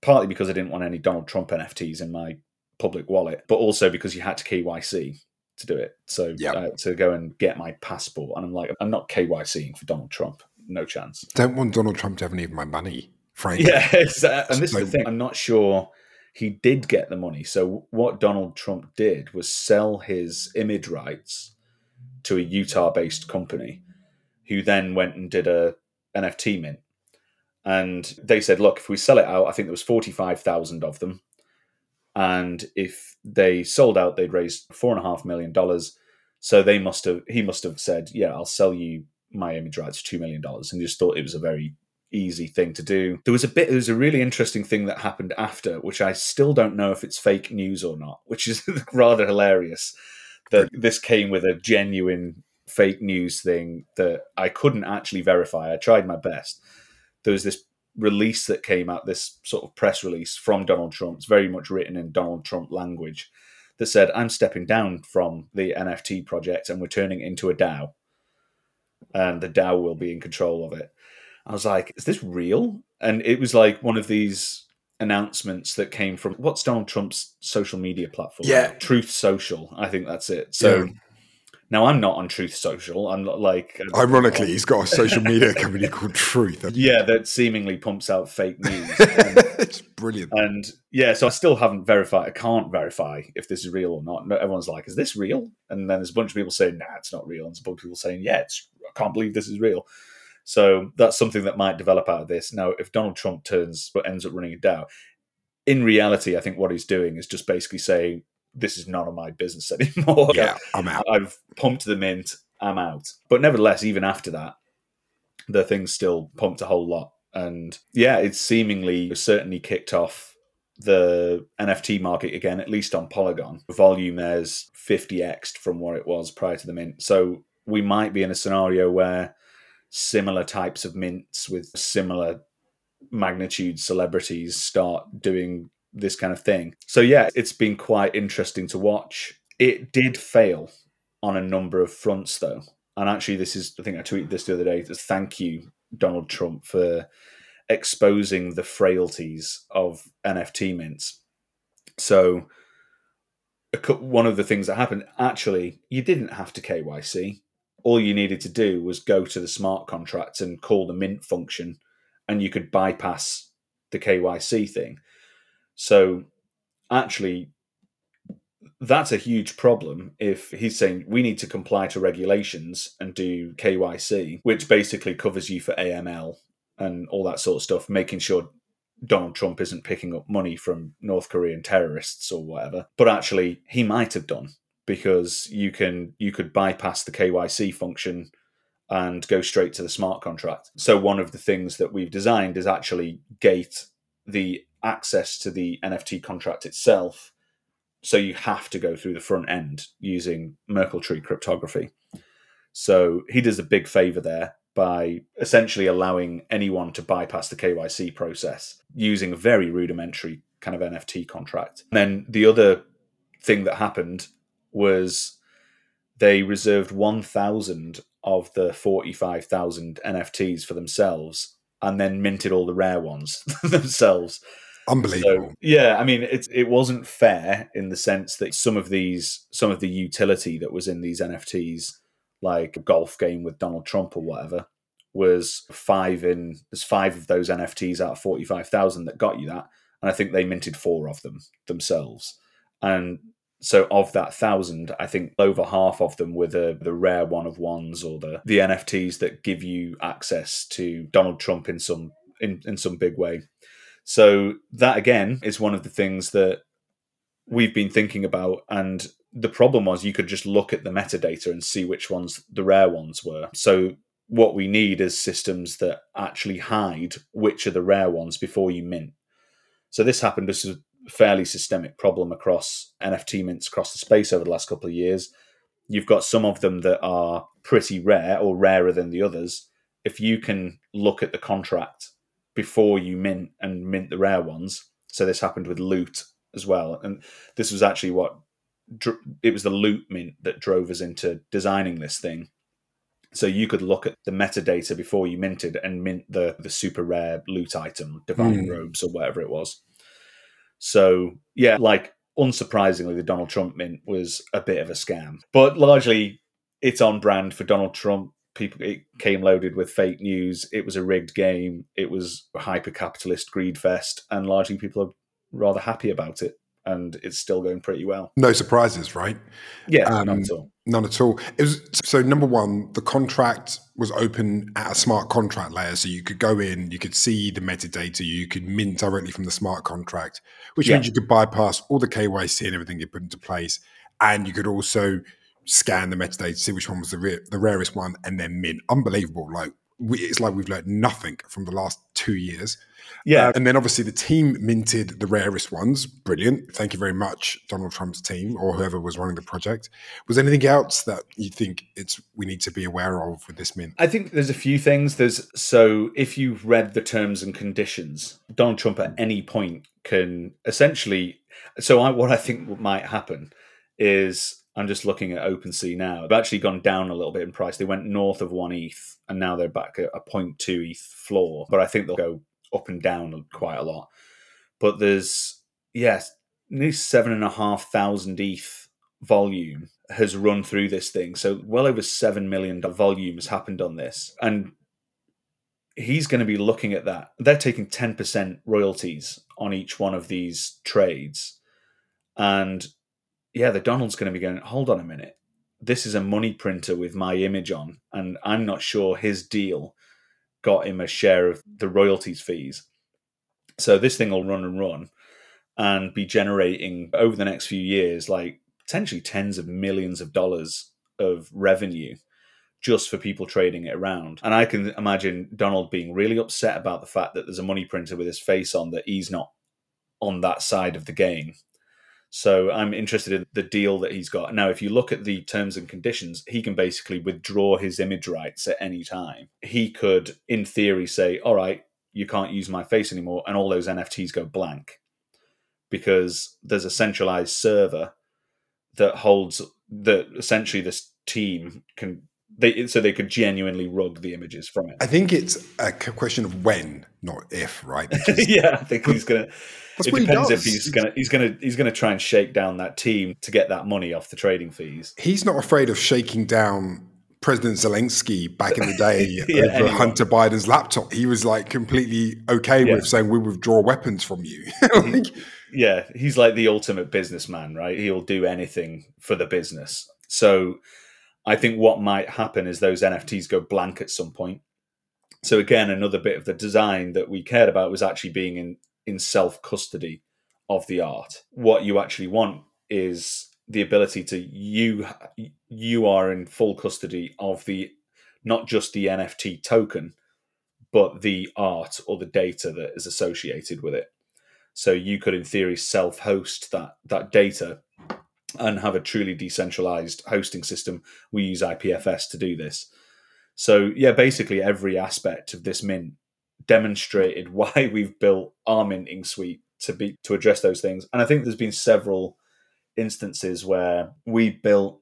partly because I didn't want any Donald Trump NFTs in my public wallet, but also because you had to KYC to do it. So yep. uh, to go and get my passport, and I'm like, I'm not KYCing for Donald Trump. No chance. Don't want Donald Trump to have any of my money, frankly. Yeah, exactly. and this is the thing. I'm not sure he did get the money. So what Donald Trump did was sell his image rights to a Utah-based company, who then went and did a NFT mint and they said, look, if we sell it out, I think there was 45,000 of them. And if they sold out, they'd raise four and a half million dollars. So they must have, he must have said, yeah, I'll sell you my image rights for $2 million. And just thought it was a very easy thing to do. There was a bit, there was a really interesting thing that happened after, which I still don't know if it's fake news or not, which is rather hilarious that this came with a genuine fake news thing that I couldn't actually verify. I tried my best there was this release that came out, this sort of press release from Donald Trump. It's very much written in Donald Trump language that said, I'm stepping down from the NFT project and we're turning it into a DAO. And the DAO will be in control of it. I was like, is this real? And it was like one of these announcements that came from what's Donald Trump's social media platform? Yeah. Truth Social. I think that's it. So Yeah. Now I'm not on Truth Social. I'm not like uh, Ironically, he's got a social media company called Truth. yeah, that seemingly pumps out fake news. And, it's brilliant. and yeah, so I still haven't verified. I can't verify if this is real or not. Everyone's like, "Is this real?" And then there's a bunch of people saying, "Nah, it's not real." And there's a bunch of people saying, "Yeah, it's. I can't believe this is real." So that's something that might develop out of this. Now, if Donald Trump turns but ends up running it down, in reality, I think what he's doing is just basically saying, "This is none of my business anymore." Yeah, I'm out. I've pumped the mint. I'm out. But nevertheless, even after that, the thing's still pumped a whole lot. And yeah, it's seemingly certainly kicked off the NFT market again, at least on Polygon. Volume there's 50x from what it was prior to the mint. So we might be in a scenario where similar types of mints with similar magnitude celebrities start doing this kind of thing. So yeah, it's been quite interesting to watch. It did fail on a number of fronts though. And actually this is I think I tweeted this the other day. Thank you Donald Trump for exposing the frailties of NFT mints. So one of the things that happened actually you didn't have to KYC. All you needed to do was go to the smart contract and call the mint function and you could bypass the KYC thing. So actually, that's a huge problem if he's saying we need to comply to regulations and do KYC, which basically covers you for AML and all that sort of stuff, making sure Donald Trump isn't picking up money from North Korean terrorists or whatever. But actually, he might have done because you can you could bypass the KYC function and go straight to the smart contract. So one of the things that we've designed is actually gate the access to the NFT contract itself. So you have to go through the front end using Merkle tree cryptography. So he does a big favor there by essentially allowing anyone to bypass the KYC process using a very rudimentary kind of NFT contract. And then the other thing that happened was they reserved 1,000 of the 45,000 NFTs for themselves and then minted all the rare ones themselves. Unbelievable. So, yeah, I mean, it it wasn't fair in the sense that some of these, some of the utility that was in these NFTs, like a golf game with Donald Trump or whatever, was five in. There's five of those NFTs out of forty five thousand that got you that, and I think they minted four of them themselves. And so, of that thousand, I think over half of them were the the rare one of ones or the the NFTs that give you access to Donald Trump in some in, in some big way. So that again is one of the things that we've been thinking about. And the problem was you could just look at the metadata and see which ones the rare ones were. So what we need is systems that actually hide which are the rare ones before you mint. So this happened. Is a fairly systemic problem across NFT mints across the space over the last couple of years. You've got some of them that are pretty rare or rarer than the others. If you can look at the contract before you mint and mint the rare ones. So this happened with loot as well, and this was actually what it was the loot mint that drove us into designing this thing. So you could look at the metadata before you minted and mint the the super rare loot item, divine Hmm. robes or whatever it was. So yeah, like unsurprisingly, the Donald Trump mint was a bit of a scam, but largely it's on brand for Donald Trump people it came loaded with fake news it was a rigged game it was hyper capitalist greed fest and largely people are rather happy about it and it's still going pretty well No surprises, right? yeah Um, not at all None at all. It was so number one, the contract was open at a smart contract layer, so you could go in, you could see the metadata, you could mint directly from the smart contract, which Yeah. means you could bypass all the KYC and everything you put into place, and you could also scan the metadata, see which one was the ra- the rarest one, and then mint. Unbelievable! Like we, it's like we've learned nothing from the last two years. yeah Uh, and then obviously the team minted the rarest ones. Brilliant. Thank you very much, Donald Trump's team or whoever was running the project. Was there anything else that you think it's we need to be aware of with this mint? I think there's a few things. There's so if you've read the terms and conditions, Donald Trump at any point can essentially. So I, what I think might happen is I'm just looking at OpenSea now. They've actually gone down a little bit in price. They went north of one ETH, and now they're back at a 0.2 ETH floor. But I think they'll go up and down quite a lot. but there's yes, nearly seven and a half thousand ETH volume has run through this thing. So well over seven million volume has happened on this, and he's going to be looking at that. They're taking ten percent royalties on each one of these trades, and yeah, the Donald's going to be going. Hold on a minute. This is a money printer with my image on, and I'm not sure his deal got him a share of the royalties fees. So this thing will run and run and be generating over the next few years like potentially tens of millions of dollars of revenue just for people trading it around. And I can imagine Donald being really upset about the fact that there's a money printer with his face on that he's not on that side of the game. So I'm interested in the deal that he's got. Now, if you look at the terms and conditions, he can basically withdraw his image rights at any time. He could, in theory, say, all right, you can't use my face anymore, and all those NFTs go blank because there's a centralized server that holds that essentially this team can they so they could genuinely rug the images from it. I think it's a question of when, not if, right? Because yeah, I think he's gonna. It what he depends if he's gonna he's gonna he's gonna try and shake down that team to get that money off the trading fees. he's not afraid of shaking down President Zelensky back in the day Yeah, over anyone. Hunter Biden's laptop. He was like completely okay Yeah. with saying we withdraw weapons from you. Like, Yeah, he's like the ultimate businessman, right? He'll do anything for the business. So I think what might happen is those NFTs go blank at some point. So again, another bit of the design that we cared about was actually being in in self custody of the art. What you actually want is the ability to you you are in full custody of the not just the NFT token, but the art or the data that is associated with it. So you could, in theory, self-host that that data and have a truly decentralized hosting system. We use IPFS to do this. So yeah, basically every aspect of this mint demonstrated why we've built our minting suite to be to address those things. And I think there's been several instances where we built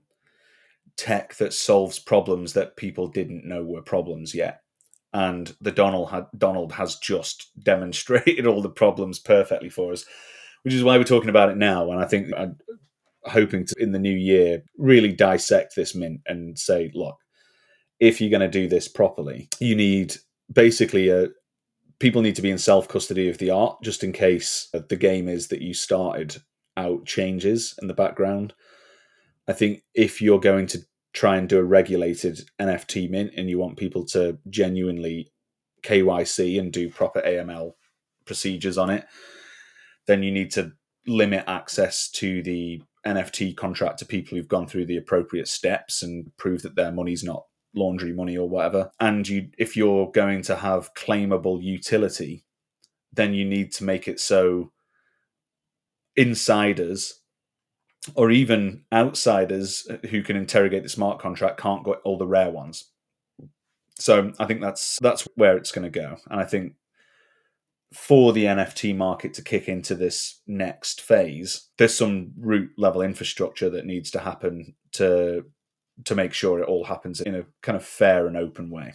tech that solves problems that people didn't know were problems yet. And the Donald had, Donald has just demonstrated all the problems perfectly for us, which is why we're talking about it now. And I think I'm hoping to in the new year really dissect this mint and say, look, if you're going to do this properly, you need basically a people need to be in self custody of the art just in case the game is that you started out changes in the background. I think if you're going to try and do a regulated NFT mint and you want people to genuinely KYC and do proper AML procedures on it, then you need to limit access to the NFT contract to people who've gone through the appropriate steps and prove that their money's not laundry money or whatever. And you if you're going to have claimable utility, then you need to make it so insiders or even outsiders who can interrogate the smart contract can't get all the rare ones. So I think that's that's where it's going to go, and I think for the NFT market to kick into this next phase, there's some root level infrastructure that needs to happen to to make sure it all happens in a kind of fair and open way.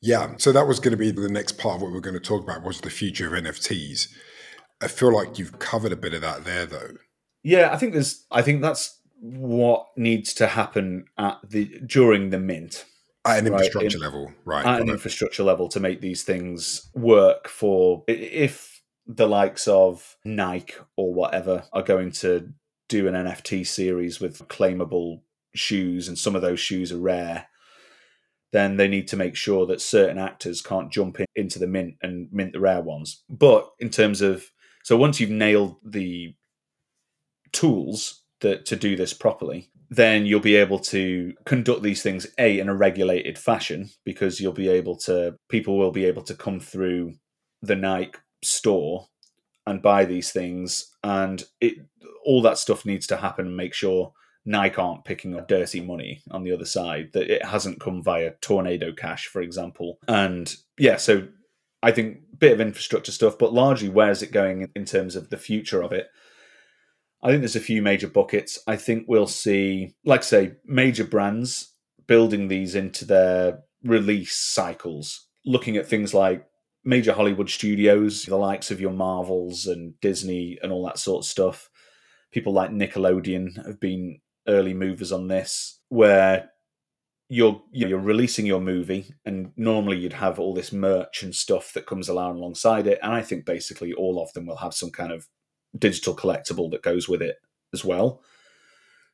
yeah, so that was going to be the next part of what we are going to talk about was the future of NFTs. I feel like you've covered a bit of that there, though. Yeah, I think there's. I think that's what needs to happen at the during the mint. At an Right, infrastructure in- level, right? at an infrastructure level to make these things work for if the likes of Nike or whatever are going to do an NFT series with claimable shoes and some of those shoes are rare then they need to make sure that certain actors can't jump in, into the mint and mint the rare ones but in terms of so once you've nailed the tools that to do this properly then you'll be able to conduct these things a in a regulated fashion because you'll be able to people will be able to come through the Nike store and buy these things and it all that stuff needs to happen and make sure Nike aren't picking up dirty money on the other side that it hasn't come via tornado cash for example. And yeah so I think bit of infrastructure stuff but largely where is it going in terms of the future of it I think there's a few major buckets. I think we'll see, like I say, major brands building these into their release cycles, looking at things like major Hollywood studios, the likes of your Marvels and Disney and all that sort of stuff. People like Nickelodeon have been early movers on this, where you're you're releasing your movie, and normally you'd have all this merch and stuff that comes along alongside it. And I think basically all of them will have some kind of digital collectible that goes with it as well.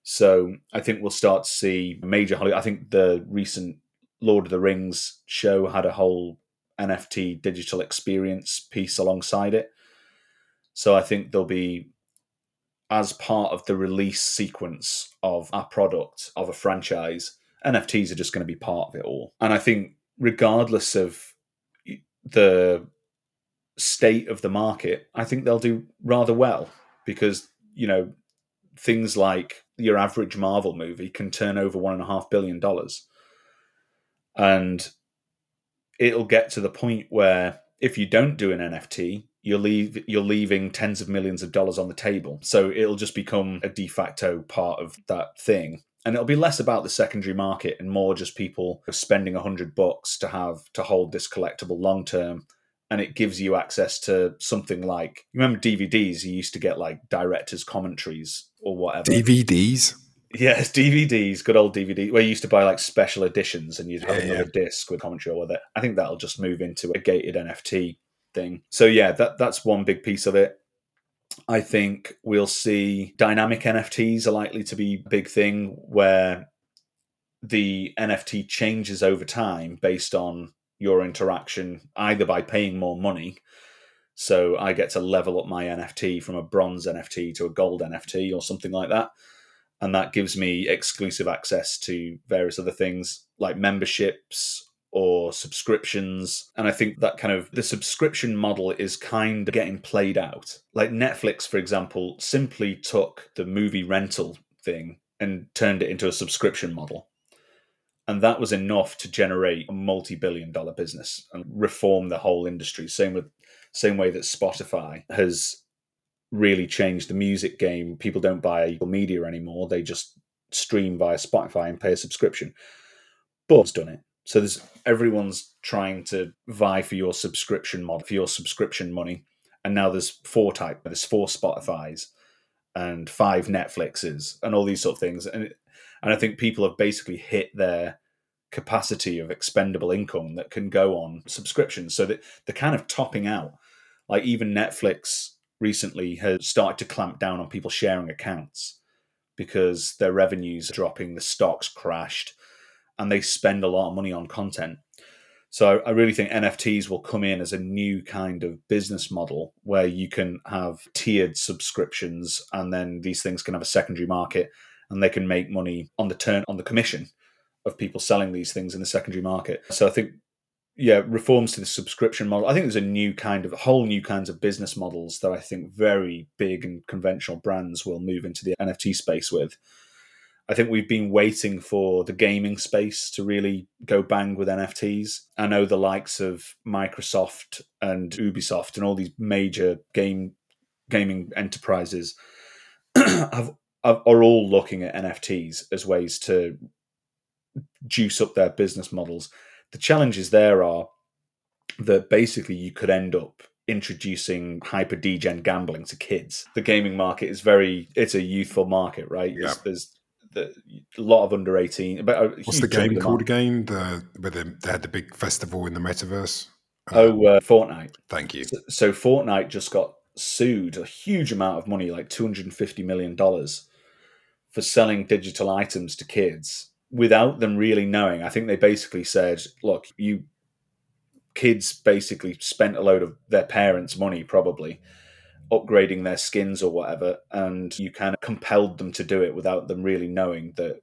So I think we'll start to see major Hollywood. I think the recent Lord of the Rings show had a whole NFT digital experience piece alongside it. So I think there'll be, as part of the release sequence of a product, of a franchise, NFTs are just going to be part of it all. And I think, regardless of the state of the market, I think they'll do rather well because, you know, things like your average Marvel movie can turn over one and a half billion dollars. And it'll get to the point where if you don't do an NFT, you're leave you're leaving tens of millions of dollars on the table. So it'll just become a de facto part of that thing. And it'll be less about the secondary market and more just people spending a hundred bucks to have to hold this collectible long term. And it gives you access to something like remember DVDs, you used to get like directors' commentaries or whatever. DVDs? Yes, DVDs, good old DVD, where you used to buy like special editions and you'd have yeah, another yeah. disc with commentary or that. I think that'll just move into a gated NFT thing. So yeah, that that's one big piece of it. I think we'll see dynamic NFTs are likely to be a big thing where the NFT changes over time based on your interaction, either by paying more money. So I get to level up my NFT from a bronze NFT to a gold NFT or something like that and that gives me exclusive access to various other things like memberships or subscriptions and i think that kind of the subscription model is kind of getting played out like netflix for example simply took the movie rental thing and turned it into a subscription model and that was enough to generate a multi-billion dollar business and reform the whole industry same with same way that spotify has really changed the music game. People don't buy media anymore; they just stream via Spotify and pay a subscription. But done it. So there's everyone's trying to vie for your subscription mod for your subscription money, and now there's four type. There's four Spotify's and five Netflixes and all these sort of things, and it, and I think people have basically hit their capacity of expendable income that can go on subscriptions. So that they're kind of topping out. Like even Netflix recently has started to clamp down on people sharing accounts because their revenues are dropping, the stocks crashed, and they spend a lot of money on content. So I really think NFTs will come in as a new kind of business model where you can have tiered subscriptions and then these things can have a secondary market and they can make money on the turn on the commission of people selling these things in the secondary market. So I think yeah, reforms to the subscription model. I think there's a new kind of whole new kinds of business models that I think very big and conventional brands will move into the NFT space with. I think we've been waiting for the gaming space to really go bang with NFTs. I know the likes of Microsoft and Ubisoft and all these major game gaming enterprises have, are all looking at NFTs as ways to juice up their business models. The challenges there are that basically you could end up introducing hyper degen gambling to kids. The gaming market is very it's a youthful market, right? Yeah. There's, there's the, a lot of under 18 but what's the game called again? The where they, they, had the big festival in the metaverse? Oh uh, fortnite. Thank you. So, so fortnite just got sued a huge amount of money like 250 million dollars for selling digital items to kids without them really knowing, I think they basically said, look, you kids basically spent a load of their parents' money probably upgrading their skins or whatever, and you kind of compelled them to do it without them really knowing that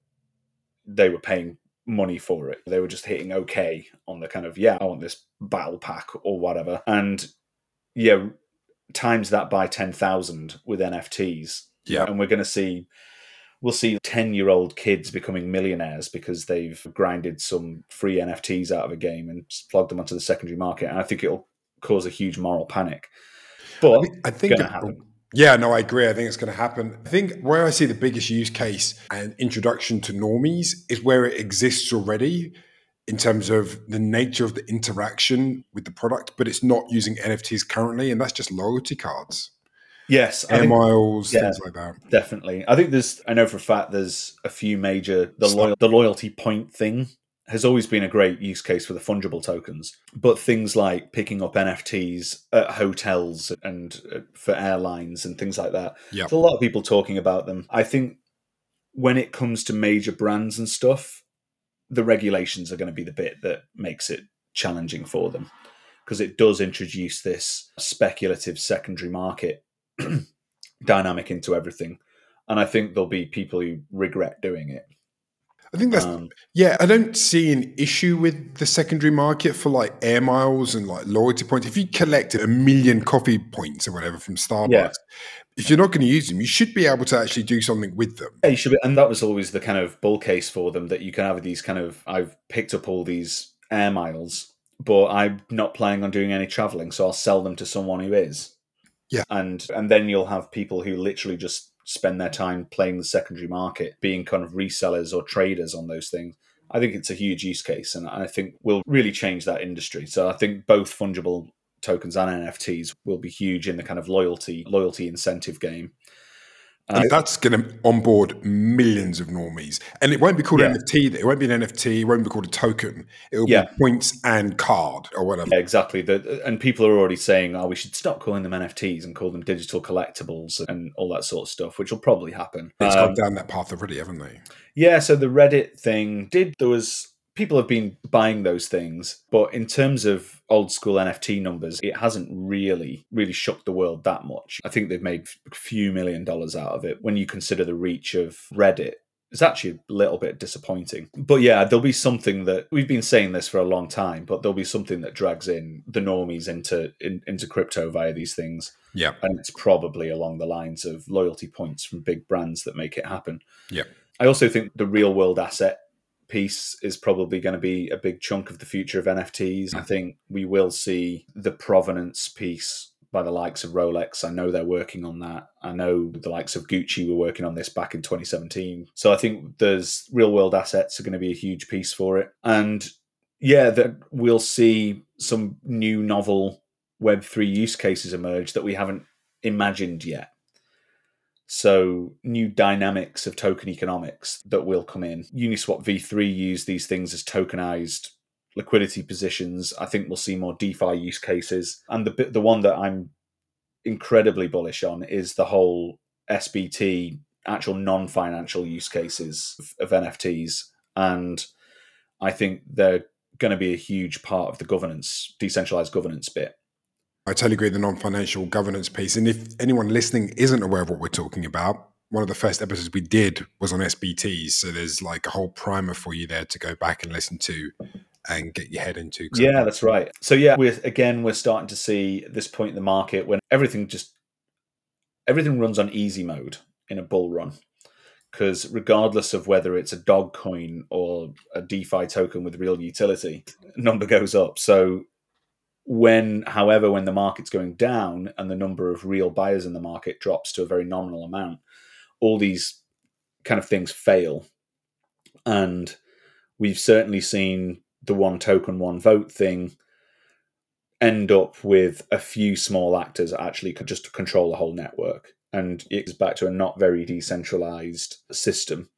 they were paying money for it. They were just hitting okay on the kind of, yeah, I want this battle pack or whatever. And yeah, times that by 10,000 with NFTs. Yeah. And we're going to see we'll see 10 year old kids becoming millionaires because they've grinded some free NFTs out of a game and plugged them onto the secondary market. And I think it'll cause a huge moral panic. But I think, going to happen. Yeah, no, I agree. I think it's going to happen. I think where I see the biggest use case and introduction to normies is where it exists already in terms of the nature of the interaction with the product, but it's not using NFTs currently, and that's just loyalty cards. Yes, air think, miles, yeah, things like that. Definitely, I think there's. I know for a fact there's a few major the loyal, the loyalty point thing has always been a great use case for the fungible tokens, but things like picking up NFTs at hotels and uh, for airlines and things like that. Yeah, there's a lot of people talking about them. I think when it comes to major brands and stuff, the regulations are going to be the bit that makes it challenging for them because it does introduce this speculative secondary market dynamic into everything. And I think there'll be people who regret doing it I think that's um, yeah. I don't see an issue with the secondary market for like air miles and like loyalty points. If you collect a million coffee points or whatever from Starbucks, yeah. if you're not going to use them, you should be able to actually do something with them. Yeah, you should. Be, and that was always the kind of bull case for them that you can have these kind of. I've picked up all these air miles, but I'm not planning on doing any traveling, so I'll sell them to someone who is. Yeah, and and then you'll have people who literally just spend their time playing the secondary market, being kind of resellers or traders on those things. I think it's a huge use case, and I think will really change that industry. So I think both fungible tokens and NFTs will be huge in the kind of loyalty loyalty incentive game. Uh, that's going to onboard millions of normies, and it won't be called yeah. NFT. It won't be an NFT. It won't be called a token. It'll yeah. be points and card or whatever. Yeah, exactly. The, and people are already saying, "Oh, we should stop calling them NFTs and call them digital collectibles and all that sort of stuff," which will probably happen. It's um, gone down that path already, haven't they? Yeah. So the Reddit thing did. There was people have been buying those things, but in terms of old school NFT numbers, it hasn't really, really shocked the world that much. I think they've made a few million dollars out of it when you consider the reach of Reddit. It's actually a little bit disappointing. But yeah, there'll be something that we've been saying this for a long time, but there'll be something that drags in the normies into in, into crypto via these things. Yeah. And it's probably along the lines of loyalty points from big brands that make it happen. Yeah. I also think the real world asset piece is probably going to be a big chunk of the future of NFTs. I think we will see the provenance piece by the likes of Rolex. I know they're working on that. I know the likes of Gucci were working on this back in 2017. So I think there's real world assets are going to be a huge piece for it. And yeah, that we'll see some new novel Web3 use cases emerge that we haven't imagined yet. So, new dynamics of token economics that will come in. Uniswap v3 use these things as tokenized liquidity positions. I think we'll see more DeFi use cases. And the the one that I'm incredibly bullish on is the whole SBT, actual non financial use cases of, of NFTs. And I think they're going to be a huge part of the governance, decentralized governance bit. I totally agree the non-financial governance piece. And if anyone listening isn't aware of what we're talking about, one of the first episodes we did was on SBTs. So there's like a whole primer for you there to go back and listen to and get your head into. Yeah, that's right. So yeah, we're again we're starting to see this point in the market when everything just everything runs on easy mode in a bull run. Because regardless of whether it's a dog coin or a DeFi token with real utility, number goes up. So when, however, when the market's going down and the number of real buyers in the market drops to a very nominal amount, all these kind of things fail. And we've certainly seen the one token, one vote thing end up with a few small actors actually just control the whole network. And it's back to a not very decentralized system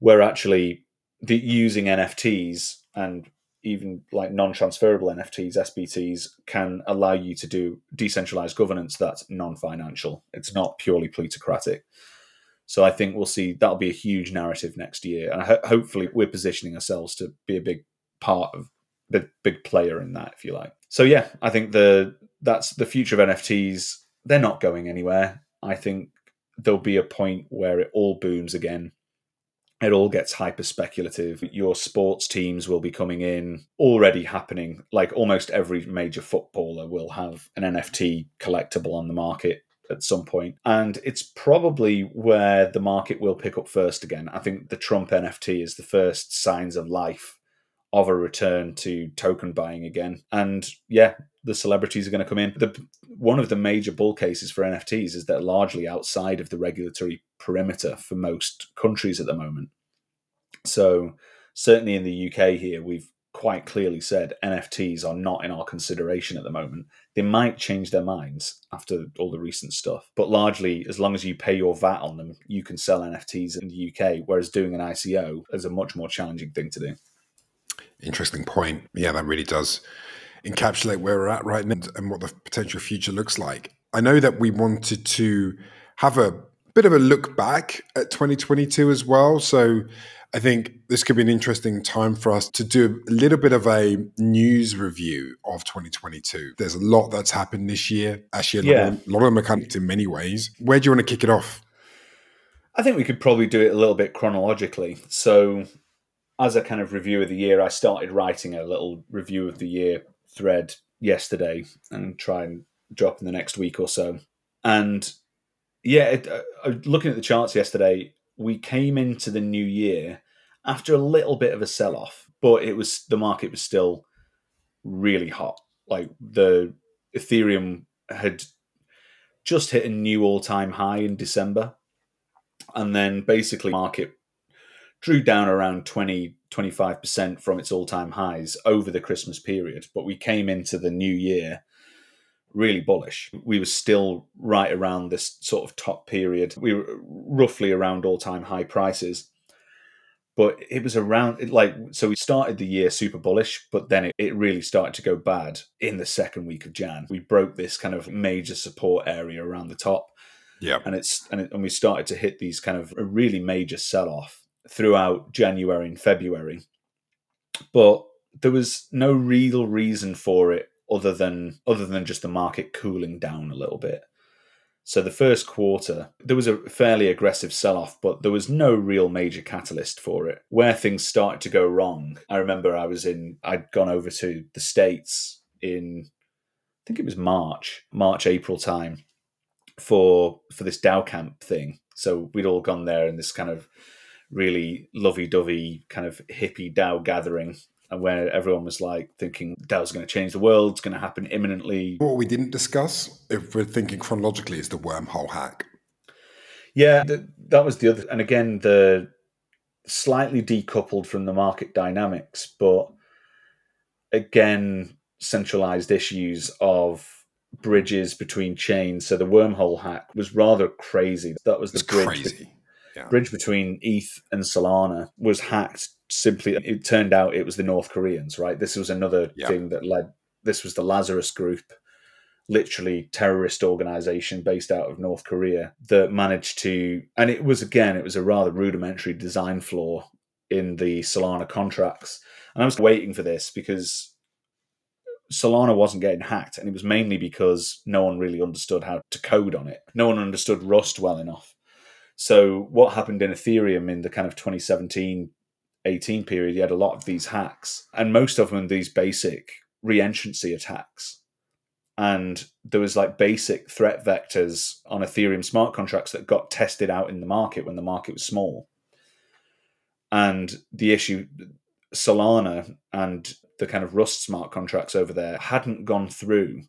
where actually the, using NFTs and even like non-transferable NFTs, SBTs, can allow you to do decentralized governance that's non-financial. It's not purely plutocratic. So I think we'll see that'll be a huge narrative next year, and ho- hopefully we're positioning ourselves to be a big part of the big player in that, if you like. So yeah, I think the that's the future of NFTs. They're not going anywhere. I think there'll be a point where it all booms again it all gets hyper speculative. Your sports teams will be coming in already happening. Like almost every major footballer will have an NFT collectible on the market at some point. And it's probably where the market will pick up first again. I think the Trump NFT is the first signs of life of a return to token buying again. And yeah, the celebrities are going to come in. The one of the major bull cases for NFTs is they're largely outside of the regulatory perimeter for most countries at the moment. So certainly in the UK here, we've quite clearly said NFTs are not in our consideration at the moment. They might change their minds after all the recent stuff, but largely, as long as you pay your VAT on them, you can sell NFTs in the UK. Whereas doing an ICO is a much more challenging thing to do. Interesting point. Yeah, that really does encapsulate where we're at right now and what the potential future looks like. I know that we wanted to have a bit of a look back at 2022 as well. So I think this could be an interesting time for us to do a little bit of a news review of 2022. There's a lot that's happened this year. Actually, a, Yeah. lot, of, a lot of them are connected in many ways. Where do you want to kick it off? I think we could probably do it a little bit chronologically. So, as a kind of review of the year, I started writing a little review of the year thread yesterday and try and drop in the next week or so. And yeah, it, uh, looking at the charts yesterday, we came into the new year after a little bit of a sell off, but it was the market was still really hot. Like the Ethereum had just hit a new all time high in December and then basically market drew down around 20 25% from its all-time highs over the christmas period but we came into the new year really bullish. We were still right around this sort of top period. We were roughly around all-time high prices but it was around it like so we started the year super bullish but then it, it really started to go bad in the second week of jan. We broke this kind of major support area around the top. Yeah. and it's and, it, and we started to hit these kind of a really major sell off throughout January and February, but there was no real reason for it other than other than just the market cooling down a little bit. So the first quarter, there was a fairly aggressive sell-off, but there was no real major catalyst for it. Where things started to go wrong, I remember I was in, I'd gone over to the States in, I think it was March, March, April time, for for this DAO camp thing. So we'd all gone there in this kind of really lovey-dovey kind of hippie DAO gathering, and where everyone was like thinking DAO's going to change the world, it's going to happen imminently. What we didn't discuss, if we're thinking chronologically, is the wormhole hack. Yeah, th- that was the other, and again the slightly decoupled from the market dynamics, but again centralized issues of bridges between chains. So the wormhole hack was rather crazy. That was the It's bridge crazy. Bridge between ETH and Solana was hacked. Simply, it turned out it was the North Koreans. Right, this was another Yeah. thing that led. This was the Lazarus Group, literally terrorist organization based out of North Korea that managed to. And it was again, it was a rather rudimentary design flaw in the Solana contracts. And I was waiting for this because Solana wasn't getting hacked, and it was mainly because no one really understood how to code on it. No one understood Rust well enough. So what happened in Ethereum in the kind of 2017 18 period, you had a lot of these hacks, and most of them these basic reentrancy attacks. And there was like basic threat vectors on Ethereum smart contracts that got tested out in the market when the market was small. And the issue, Solana and the kind of Rust smart contracts over there hadn't gone through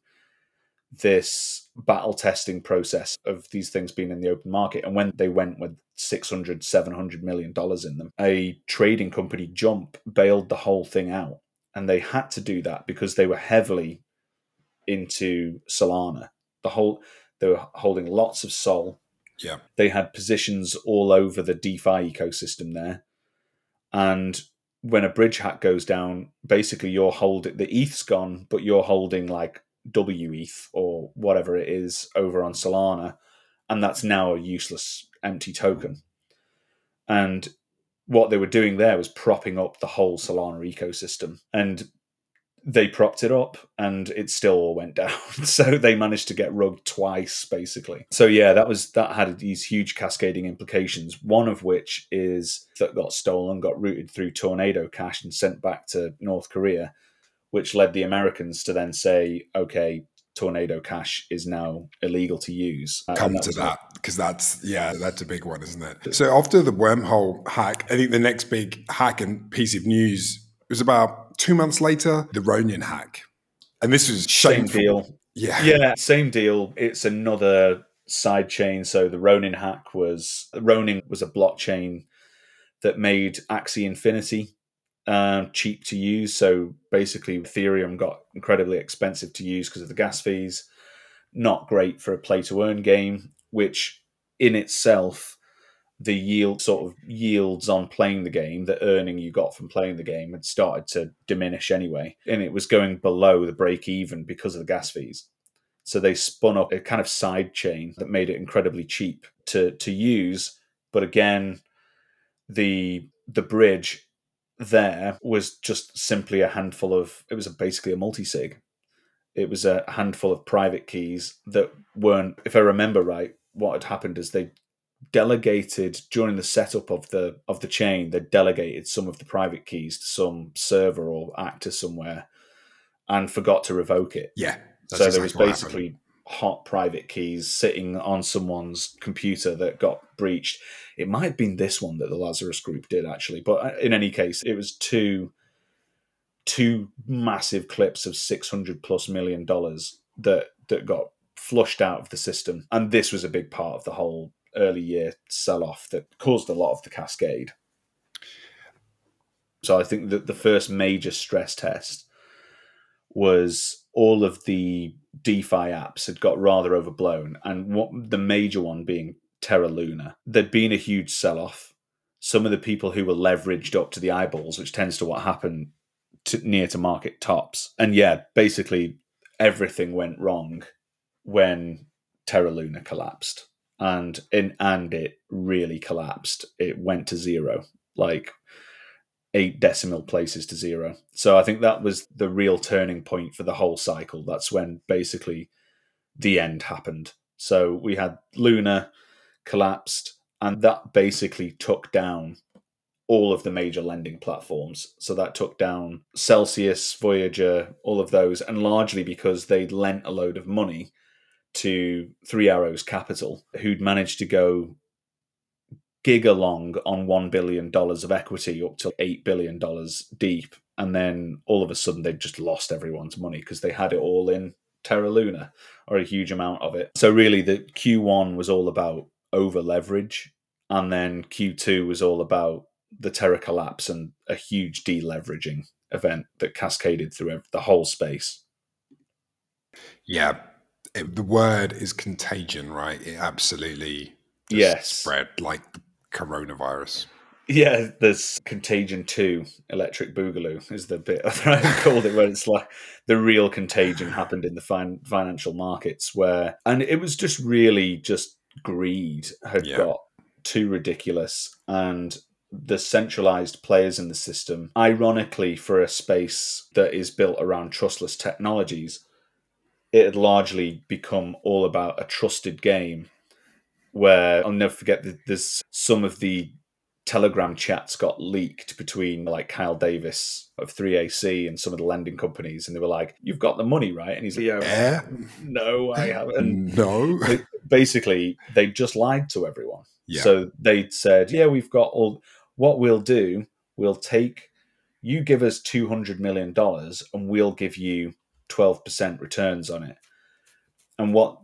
this battle testing process of these things being in the open market. And when they went with 600 700 million dollars in them a trading company jump bailed the whole thing out. And they had to do that because they were heavily into solana. The whole they were holding lots of sol. Yeah. they had positions all over the defi ecosystem there. And when a bridge hack goes down basically you're holding the eth's gone but you're holding like WETH or whatever it is over on Solana, and that's now a useless empty token. And what they were doing there was propping up the whole Solana ecosystem. And they propped it up and it still all went down. so they managed to get rugged twice, basically. So yeah, that was that had these huge cascading implications. One of which is that got stolen, got routed through Tornado Cash and sent back to North Korea which led the Americans to then say, okay, Tornado Cash is now illegal to use. Uh, Come to that because that's yeah, that's a big one, isn't it? So after the wormhole hack, I think the next big hack and piece of news was about two months later, the Ronin hack, and this was Same deal. Yeah, Yeah, same deal. It's another side chain. So the Ronin hack was Ronin was a blockchain that made Axie Infinity um, cheap to use. So basically, Ethereum got incredibly expensive to use because of the gas fees. Not great for a play to earn game, which in itself, the yield sort of yields on playing the game, the earning you got from playing the game had started to diminish anyway. And it was going below the break even because of the gas fees. So they spun up a kind of side chain that made it incredibly cheap to to use. But again, the the bridge there was just simply a handful of it was a, basically a multi-sig. It was a handful of private keys that weren't, if I remember right, what had happened is they delegated during the setup of the of the chain, they delegated some of the private keys to some server or actor somewhere and forgot to revoke it. Yeah. so there was basically hot private keys sitting on someone's computer that got breached. It might have been this one that the Lazarus Group did actually, but uh, in any case, it was two two massive clips of six hundred plus million dollars that that got flushed out of the system, and this was a big part of the whole early year sell off that caused a lot of the cascade. So I think that the first major stress test was all of the DeFi apps had got rather overblown, and what the major one being Terra Luna. There'd been a huge sell off. Some of the people who were leveraged up to the eyeballs, which tends to what happened to, near to market tops, and yeah, basically everything went wrong when Terra Luna collapsed, and in and it really collapsed. It went to zero, like eight decimal places to zero. So I think that was the real turning point for the whole cycle. That's when basically the end happened. So we had Luna collapsed, and that basically took down all of the major lending platforms. So that took down Celsius, Voyager, all of those, and largely because they'd lent a load of money to Three Arrows Capital, who'd managed to go gigalong on $1 billion of equity up to $8 billion deep. And then all of a sudden, they'd just lost everyone's money because they had it all in Terra Luna or a huge amount of it. So, really, the Q1 was all about over leverage. And then Q2 was all about the Terra collapse and a huge deleveraging event that cascaded through the whole space. Yeah. It, the word is contagion, right? It absolutely yes. spread like coronavirus. Yeah, there's Contagion 2, Electric Boogaloo is the bit I called it, where it's like the real contagion happened in the fin- financial markets, where, and it was just really just greed had yeah. got too ridiculous. And the centralized players in the system, ironically, for a space that is built around trustless technologies, it had largely become all about a trusted game where I'll never forget that there's some of the Telegram chats got leaked between like Kyle Davies of 3AC and some of the lending companies, and they were like, "You've got the money, right?" And he's like, "Yeah, eh? no, I eh? haven't." no, basically, they just lied to everyone. Yeah. So they said, "Yeah, we've got all. What we'll do, we'll take. You give us two hundred million dollars, and we'll give you twelve percent returns on it." And what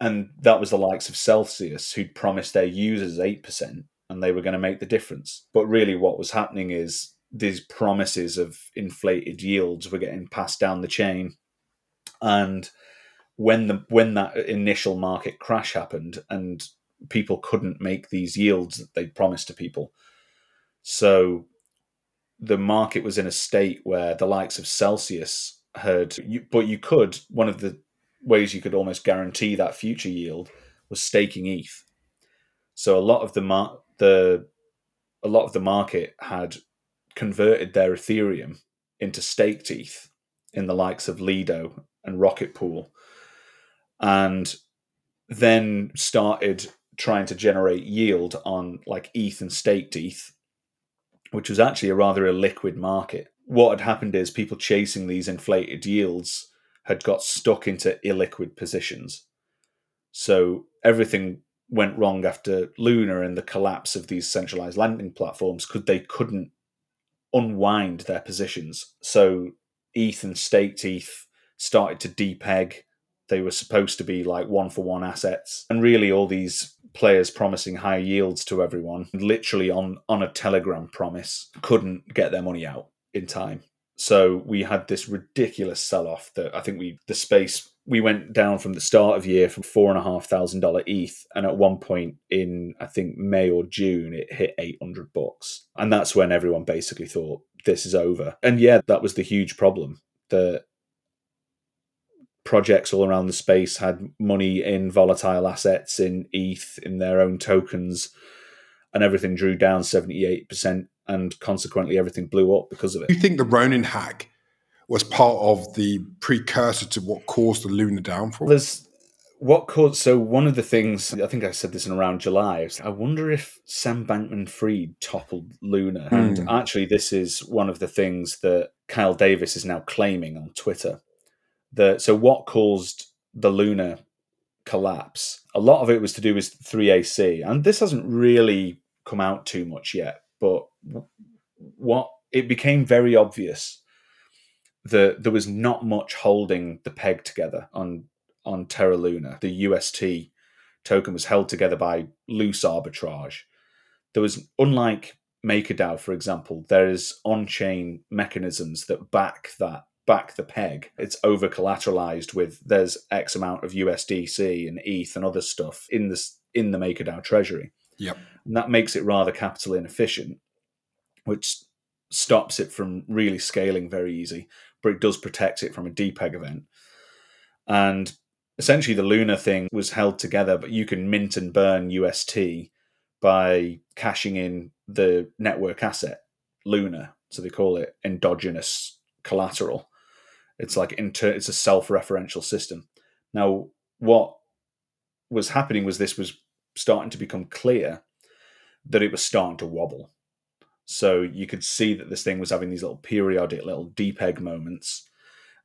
and that was the likes of Celsius who'd promised their users 8% and they were going to make the difference. But really, what was happening is these promises of inflated yields were getting passed down the chain. And when the when that initial market crash happened and people couldn't make these yields that they'd promised to people, so the market was in a state where the likes of Celsius had, but you could one of the ways you could almost guarantee that future yield was staking ETH. So a lot of the mar- the a lot of the market had converted their Ethereum into staked ETH in the likes of Lido and Rocket Pool, and then started trying to generate yield on like ETH and staked ETH, which was actually a rather illiquid market. What had happened is people chasing these inflated yields had got stuck into illiquid positions. So everything went wrong after Luna and the collapse of these centralized lending platforms because they couldn't unwind their positions. So ETH and staked ETH started to depeg They were supposed to be like one for one assets. And really, all these players promising high yields to everyone, literally on, on a Telegram promise, couldn't get their money out in time. So we had this ridiculous sell off that I think we, the space, we went down from the start of year from four and a half thousand dollar ETH. And at one point in, I think, May or June, it hit 800 bucks. And that's when everyone basically thought, this is over. And yeah, that was the huge problem. The projects all around the space had money in volatile assets, in ETH, in their own tokens, and everything drew down 78%, and consequently everything blew up because of it. Do you think the Ronin hack was part of the precursor to what caused the Luna downfall? There's what caused so one of the things I think I said this in around July. I wonder if Sam Bankman Fried toppled Luna. And Hmm. actually this is one of the things that Kyle Davies is now claiming on Twitter. The so what caused the Luna collapse? A lot of it was to do with 3AC, and this hasn't really come out too much yet. But what it became very obvious that there was not much holding the peg together on on Terra Luna. The UST token was held together by loose arbitrage. There was unlike MakerDAO, for example, there is on-chain mechanisms that back that back the peg. It's over collateralized with there's X amount of USDC and ETH and other stuff in this in the MakerDAO treasury. Yep. And that makes it rather capital inefficient, which stops it from really scaling very easy, but it does protect it from a depeg event. And essentially, the Luna thing was held together, but you can mint and burn UST by cashing in the network asset, Luna. So they call it endogenous collateral. It's like inter- it's a self-referential system. Now, what was happening was this was starting to become clear that it was starting to wobble. So you could see that this thing was having these little periodic little depeg moments.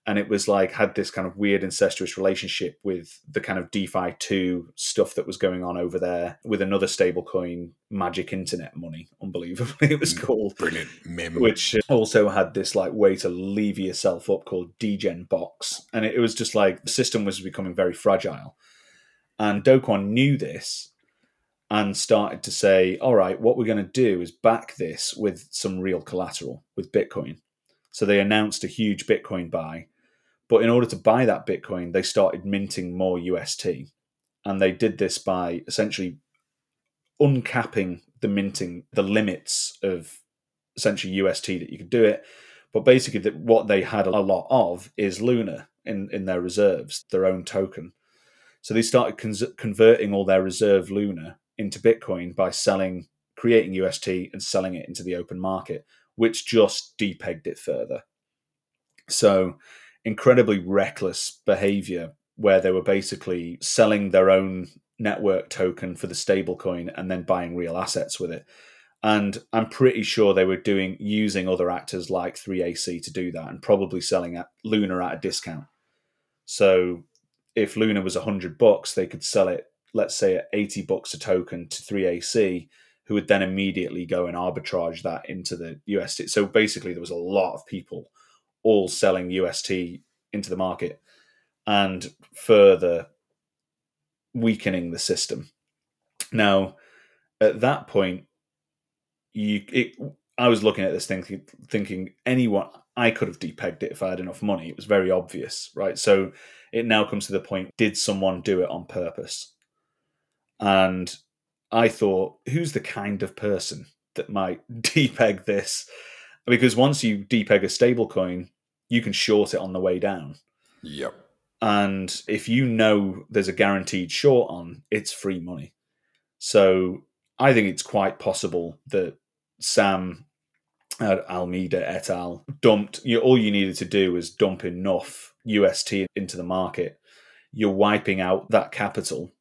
And it was like had this kind of weird incestuous relationship with the kind of DeFi 2 stuff that was going on over there with another stablecoin, Magic Internet Money, unbelievably it was Mm. called Brilliant. Mim. which also had this like way to leave yourself up called degen box and it, it was just like the system was becoming very fragile and Do Kwon knew this and started to say all right what we're going to do is back this with some real collateral with bitcoin so they announced a huge bitcoin buy but in order to buy that bitcoin they started minting more ust and they did this by essentially uncapping the minting the limits of essentially UST that you could do it. But basically, that what they had a lot of is Luna in, in their reserves, their own token. So they started converting all their reserve Luna into Bitcoin by selling, creating UST and selling it into the open market, which just depegged it further. So incredibly reckless behavior where they were basically selling their own network token for the stablecoin and then buying real assets with it and I'm pretty sure they were doing using other actors like 3AC to do that, and probably selling at Luna at a discount. So if Luna was 100 bucks, they could sell it, let's say, at 80 bucks a token to 3AC, who would then immediately go and arbitrage that into the UST. So basically, there was a lot of people all selling UST into the market and further weakening the system. Now, at that point, you it, I was looking at this thing thinking anyone I could have depegged it if I had enough money. It was very obvious, right? So it now comes to the point: did someone do it on purpose? And I thought, who's the kind of person that might depeg this? Because once you depeg a stablecoin, you can short it on the way down. Yep. And if you know there's a guaranteed short on, it's free money. So I think it's quite possible that Sam Alameda et al. dumped. You, all you needed to do was dump enough UST into the market. You're wiping out that capital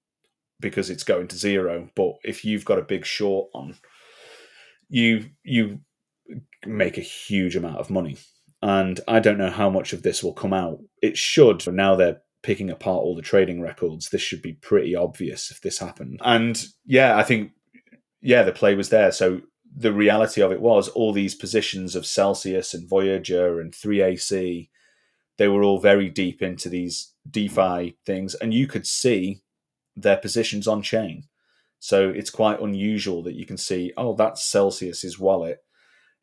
because it's going to zero. But if you've got a big short on, you you make a huge amount of money. And I don't know how much of this will come out. It should. Now they're picking apart all the trading records. This should be pretty obvious if this happened. And yeah, I think yeah, the play was there. So the reality of it was all these positions of Celsius and Voyager and 3AC, they were all very deep into these DeFi things, and you could see their positions on chain. So it's quite unusual that you can see, oh, that's Celsius's wallet,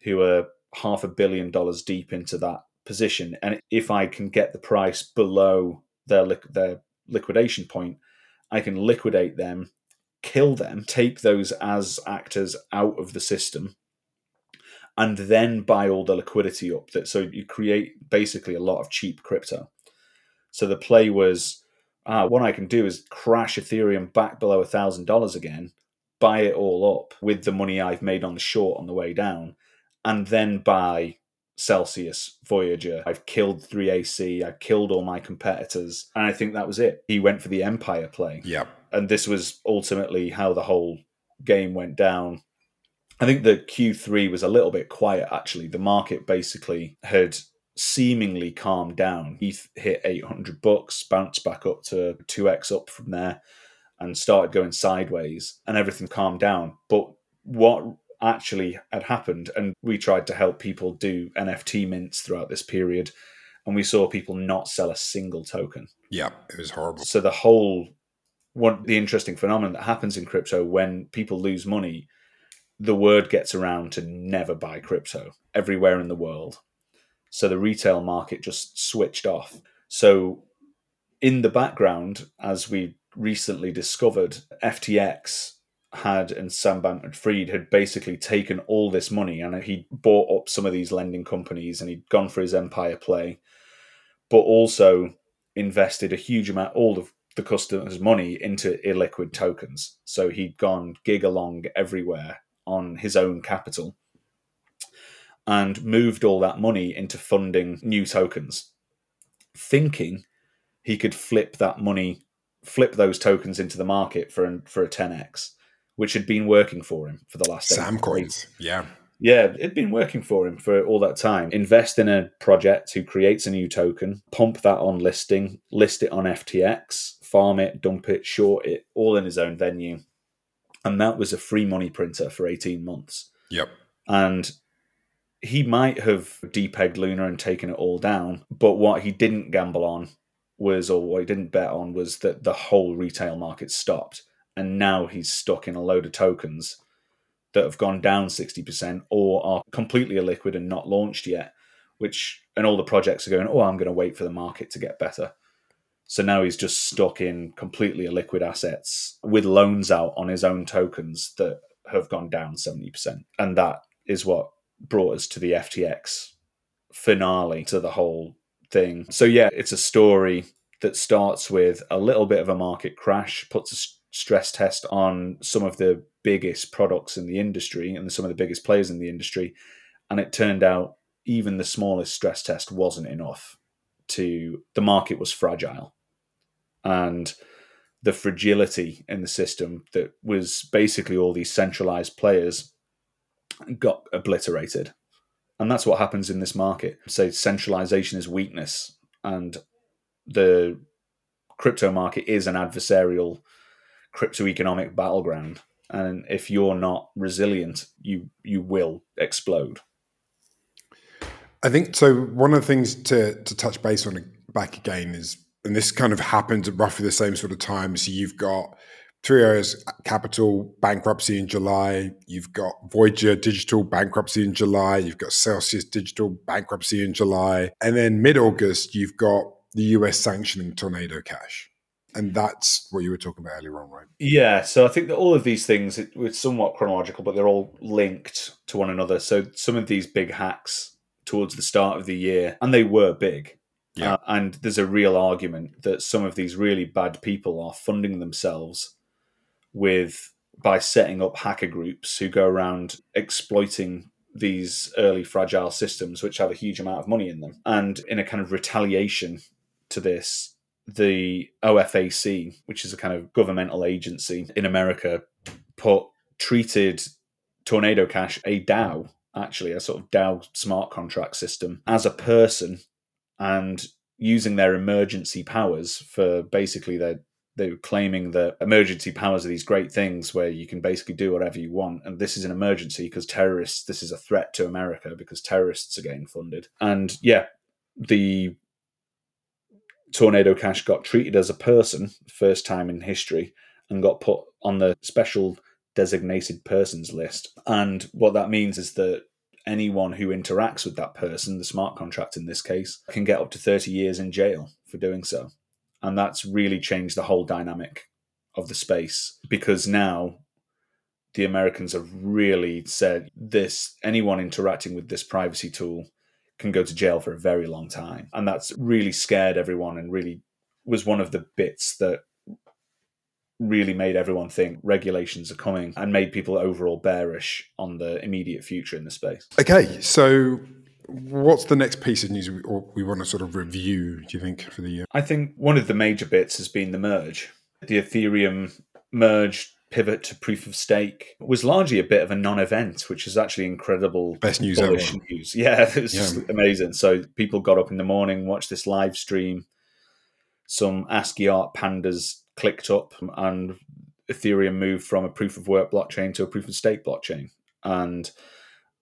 who are half a billion dollars deep into that position. And if I can get the price below their their liquidation point, I can liquidate them, kill them, take those as actors out of the system, and then buy all the liquidity up. That so you create basically a lot of cheap crypto. So the play was, ah, what I can do is crash Ethereum back below a thousand dollars again, buy it all up with the money I've made on the short on the way down, and then buy Celsius, Voyager. I've killed 3AC. I've killed all my competitors. And I think that was it. He went for the Empire play. Yeah. And this was ultimately how the whole game went down. I think the Q3 was a little bit quiet, actually. The market basically had seemingly calmed down. He hit 800 bucks, bounced back up to 2x up from there, and started going sideways, and everything calmed down. But what actually had happened. And we tried to help people do NFT mints throughout this period. And we saw people not sell a single token. Yeah, it was horrible. So the whole one the interesting phenomenon that happens in crypto when people lose money, the word gets around to never buy crypto everywhere in the world. So the retail market just switched off. So in the background, as we recently discovered, FTX had and Sam Bankman Fried had basically taken all this money and he bought up some of these lending companies and he'd gone for his empire play, but also invested a huge amount, all of the customers' money into illiquid tokens. So he'd gone gig along everywhere on his own capital and moved all that money into funding new tokens, thinking he could flip that money, flip those tokens into the market for, for a 10x which had been working for him for the last Sam coins. Yeah. Yeah, it'd been working for him for all that time. Invest in a project who creates a new token, pump that on listing, list it on FTX, farm it, dump it, short it, all in his own venue. And that was a free money printer for 18 months. Yep. And he might have depegged Luna and taken it all down, but what he didn't gamble on was, or what he didn't bet on, was that the whole retail market stopped. And now he's stuck in a load of tokens that have gone down 60% or are completely illiquid and not launched yet which and all the projects are going oh i'm going to wait for the market to get better. So now he's just stuck in completely illiquid assets with loans out on his own tokens that have gone down 70% and that is what brought us to the ftx finale to the whole thing so yeah it's a story that starts with a little bit of a market crash puts a stress test on some of the biggest products in the industry and some of the biggest players in the industry. And it turned out even the smallest stress test wasn't enough to the market was fragile. And the fragility in the system that was basically all these centralized players got obliterated. And that's what happens in this market. So centralization is weakness and the crypto market is an adversarial crypto economic battleground. And if you're not resilient, you you will explode. I think so. One of the things to to touch base on back again is, and this kind of happened at roughly the same sort of time. So you've got Three Arrows Capital bankruptcy in July. You've got Voyager Digital bankruptcy in July. You've got Celsius Digital bankruptcy in July, and then mid August you've got the US sanctioning Tornado Cash and that's what you were talking about earlier on, right? Yeah. So I think that all of these things it, it's somewhat chronological, but they're all linked to one another. So some of these big hacks towards the start of the year, and they were big. Yeah. Uh, and there's a real argument that some of these really bad people are funding themselves with by setting up hacker groups who go around exploiting these early fragile systems which have a huge amount of money in them. And in a kind of retaliation to this the OFAC, which is a kind of governmental agency in America, put treated Tornado Cash, a DAO, actually, a sort of DAO smart contract system, as a person and using their emergency powers for basically their they were claiming that emergency powers are these great things where you can basically do whatever you want. And this is an emergency because terrorists, this is a threat to America because terrorists are getting funded. And yeah, the Tornado Cash got treated as a person, first time in history, and got put on the special designated persons list. And what that means is that anyone who interacts with that person, the smart contract in this case, can get up to 30 years in jail for doing so. And that's really changed the whole dynamic of the space because now the Americans have really said this anyone interacting with this privacy tool can go to jail for a very long time. And that's really scared everyone and really was one of the bits that really made everyone think regulations are coming and made people overall bearish on the immediate future in the space. Okay, so what's the next piece of news we, we want to sort of review, do you think, for the year? I think one of the major bits has been the merge. The Ethereum merge pivot to proof of stake was largely a bit of a non-event, which is actually incredible. Best news ever. News. Yeah, it was yeah. just amazing. So people got up in the morning, watched this live stream. Some ASCII art pandas clicked up and Ethereum moved from a proof of work blockchain to a proof of stake blockchain. And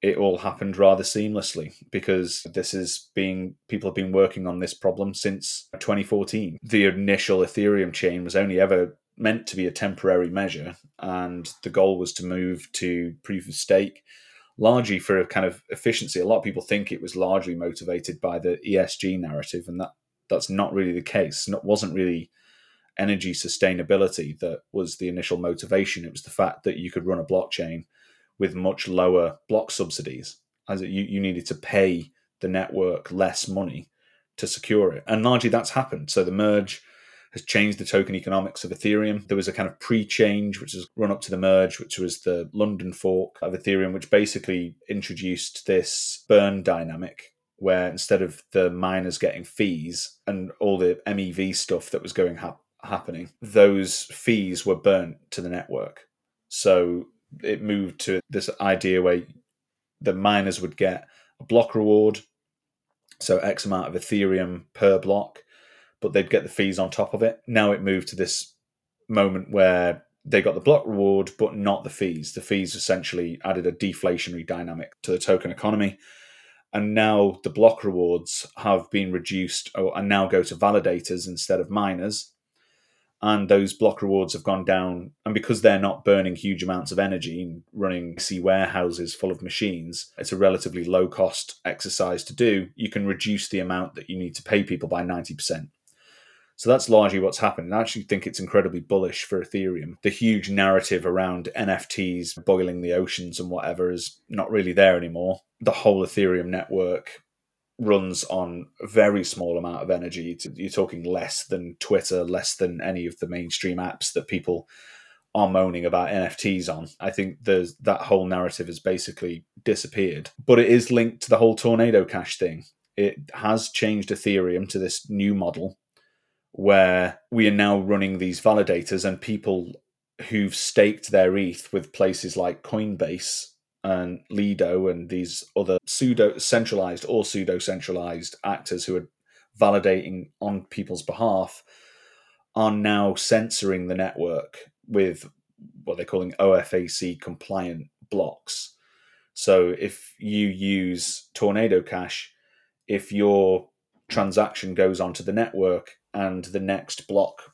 it all happened rather seamlessly because this is being people have been working on this problem since 2014. The initial Ethereum chain was only ever meant to be a temporary measure, and the goal was to move to proof of stake, largely for a kind of efficiency. A lot of people think it was largely motivated by the ESG narrative, and that that's not really the case. It wasn't really energy sustainability that was the initial motivation. It was the fact that you could run a blockchain with much lower block subsidies, as you, you needed to pay the network less money to secure it. And largely that's happened. So the merge has changed the token economics of Ethereum. There was a kind of pre change, which has run up to the merge, which was the London fork of Ethereum, which basically introduced this burn dynamic where instead of the miners getting fees and all the MEV stuff that was going ha- happening, those fees were burnt to the network. So it moved to this idea where the miners would get a block reward, so X amount of Ethereum per block, but they'd get the fees on top of it. Now it moved to this moment where they got the block reward, but not the fees. The fees essentially added a deflationary dynamic to the token economy. And now the block rewards have been reduced and now go to validators instead of miners and those block rewards have gone down. And because they're not burning huge amounts of energy and running C warehouses full of machines, it's a relatively low cost exercise to do. You can reduce the amount that you need to pay people by 90%. So that's largely what's happened. I actually think it's incredibly bullish for Ethereum. The huge narrative around NFTs boiling the oceans and whatever is not really there anymore. The whole Ethereum network runs on a very small amount of energy. You're talking less than Twitter, less than any of the mainstream apps that people are moaning about NFTs on. I think there's that whole narrative has basically disappeared. But it is linked to the whole tornado cash thing. It has changed Ethereum to this new model where we are now running these validators and people who've staked their ETH with places like Coinbase and Lido and these other pseudo centralized or pseudo centralized actors who are validating on people's behalf are now censoring the network with what they're calling OFAC compliant blocks. So if you use Tornado Cash, if your transaction goes onto the network and the next block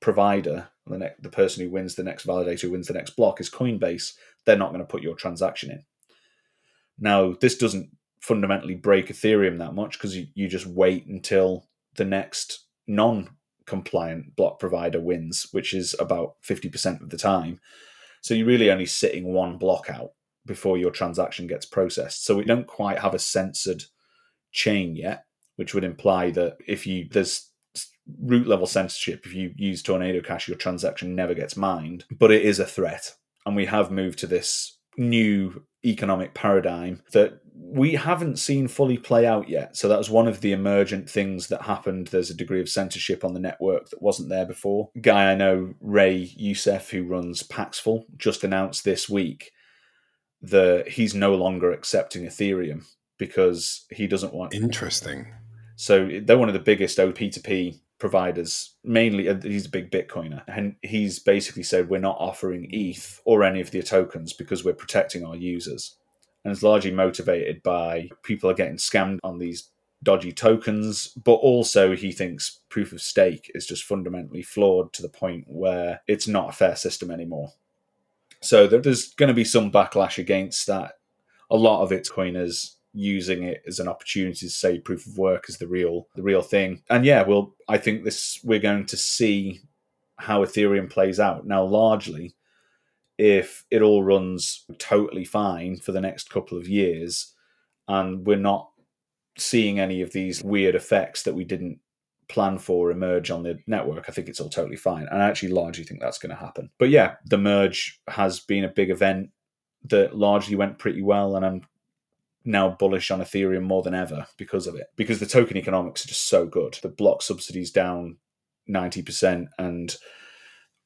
provider, the, ne- the person who wins the next validator, who wins the next block is Coinbase, they're not going to put your transaction in. Now, this doesn't fundamentally break Ethereum that much because you, you just wait until the next non compliant block provider wins, which is about 50% of the time. So you're really only sitting one block out before your transaction gets processed. So we don't quite have a censored chain yet, which would imply that if you there's root level censorship, if you use Tornado Cash, your transaction never gets mined. But it is a threat and we have moved to this new economic paradigm that we haven't seen fully play out yet. So that was one of the emergent things that happened. There's a degree of censorship on the network that wasn't there before. Guy I know, Ray Youssef, who runs Paxful, just announced this week that he's no longer accepting Ethereum because he doesn't want. Interesting. So they're one of the biggest OP2P providers, mainly uh, he's a big Bitcoiner, and he's basically said we're not offering ETH or any of the tokens because we're protecting our users, and it's largely motivated by people are getting scammed on these dodgy tokens, but also he thinks proof of stake is just fundamentally flawed to the point where it's not a fair system anymore. So there's going to be some backlash against that. A lot of its coiners using it as an opportunity to say proof of work is the real the real thing. And yeah, well, I think this we're going to see how Ethereum plays out. Now, largely, if it all runs totally fine for the next couple of years, and we're not seeing any of these weird effects that we didn't plan for emerge on the network, I think it's all totally fine. And I actually largely think that's going to happen. But yeah, the merge has been a big event that largely went pretty well, and I'm now bullish on Ethereum more than ever because of it. Because the token economics are just so good. The block subsidies down 90%, and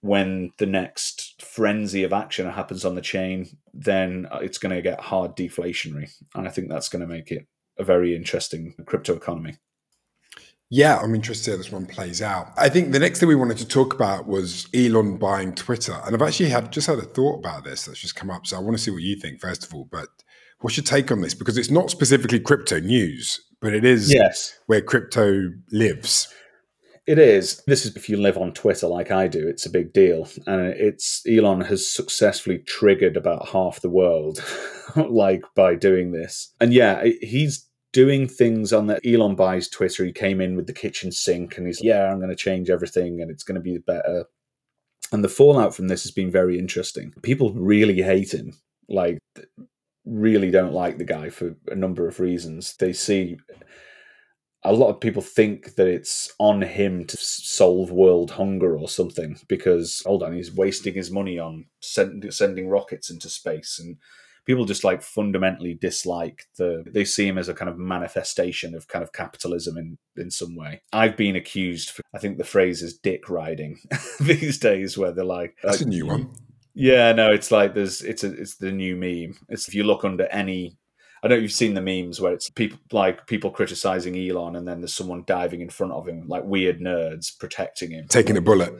when the next frenzy of action happens on the chain, then it's going to get hard deflationary. And I think that's going to make it a very interesting crypto economy. Yeah, I'm interested how this one plays out. I think the next thing we wanted to talk about was Elon buying Twitter. And I've actually had just had a thought about this that's just come up. So I want to see what you think, first of all. But what's your take on this? Because it's not specifically crypto news, but it is yes. where crypto lives. It is. This is if you live on Twitter like I do, it's a big deal. And it's Elon has successfully triggered about half the world like by doing this. And yeah, he's doing things on the Elon buys Twitter. He came in with the kitchen sink and he's yeah, I'm going to change everything and it's going to be better. And the fallout from this has been very interesting. People really hate him. Like really don't like the guy for a number of reasons. They see a lot of people think that it's on him to solve world hunger or something because hold on he's wasting his money on send, sending rockets into space and people just like fundamentally dislike the they see him as a kind of manifestation of kind of capitalism in in some way i've been accused for i think the phrase is dick riding these days where they're like that's like, a new one yeah no it's like there's it's a it's the new meme it's if you look under any I know you've seen the memes where it's people like people criticizing Elon, and then there's someone diving in front of him, like weird nerds protecting him, taking a bullet,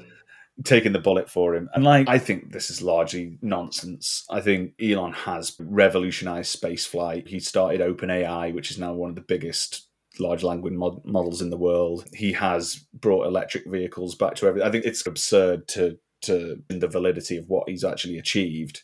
taking the bullet for him. And like, I think this is largely nonsense. I think Elon has revolutionized spaceflight. He started OpenAI, which is now one of the biggest large language mod- models in the world. He has brought electric vehicles back to everything. I think it's absurd to to in the validity of what he's actually achieved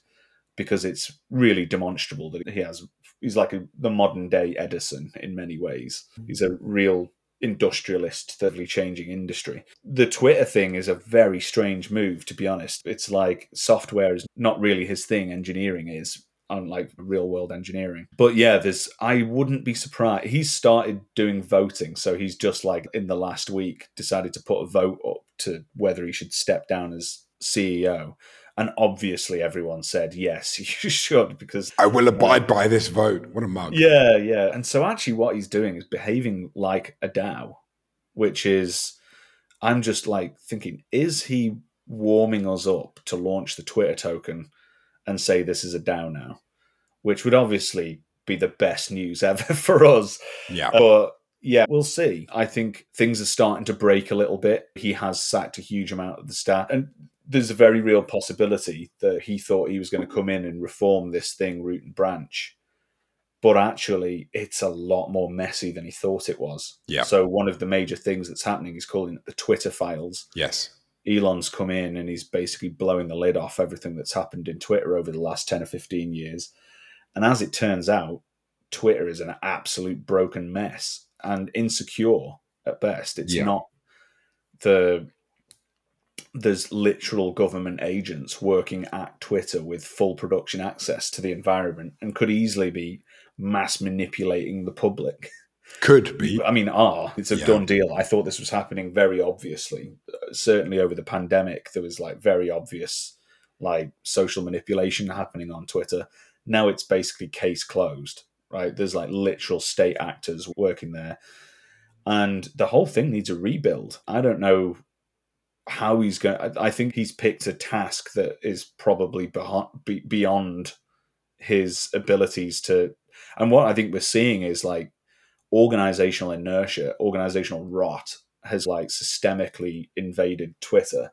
because it's really demonstrable that he has he's like a, the modern day Edison in many ways. Mm. He's a real industrialist, thoroughly changing industry. The Twitter thing is a very strange move, to be honest. It's like software is not really his thing, engineering is. Unlike real world engineering. But yeah, there's I wouldn't be surprised. He's started doing voting. So he's just like in the last week decided to put a vote up to whether he should step down as CEO. And obviously, everyone said, yes, you should, because. I will abide uh, by this vote. What a mug. Yeah, yeah. And so, actually, what he's doing is behaving like a DAO, which is. I'm just like thinking, is he warming us up to launch the Twitter token and say this is a DAO now? Which would obviously be the best news ever for us. Yeah. But yeah, we'll see. I think things are starting to break a little bit. He has sacked a huge amount of the staff. And there's a very real possibility that he thought he was going to come in and reform this thing root and branch. But actually it's a lot more messy than he thought it was. Yeah. So one of the major things that's happening is calling it the twitter files. Yes. Elon's come in and he's basically blowing the lid off everything that's happened in twitter over the last 10 or 15 years. And as it turns out twitter is an absolute broken mess and insecure at best. It's yeah. not the there's literal government agents working at Twitter with full production access to the environment and could easily be mass manipulating the public. Could be. I mean, are. It's a yeah. done deal. I thought this was happening very obviously. Uh, certainly over the pandemic, there was like very obvious like social manipulation happening on Twitter. Now it's basically case closed, right? There's like literal state actors working there. And the whole thing needs a rebuild. I don't know how he's going. I think he's picked a task that is probably beyond his abilities to. And what I think we're seeing is like organizational inertia, organizational rot has like systemically invaded Twitter,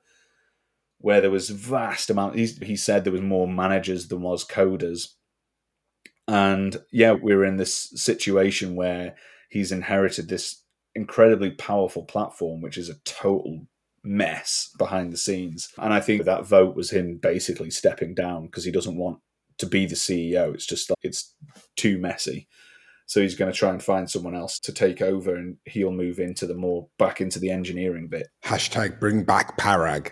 where there was vast amount. he said there was more managers than was coders, and yeah, we're in this situation where he's inherited this incredibly powerful platform, which is a total mess behind the scenes. And I think that vote was him basically stepping down because he doesn't want to be the CEO. It's just like, it's too messy. So he's going to try and find someone else to take over, and he'll move into the more back into the engineering bit. Hashtag bring back Parag.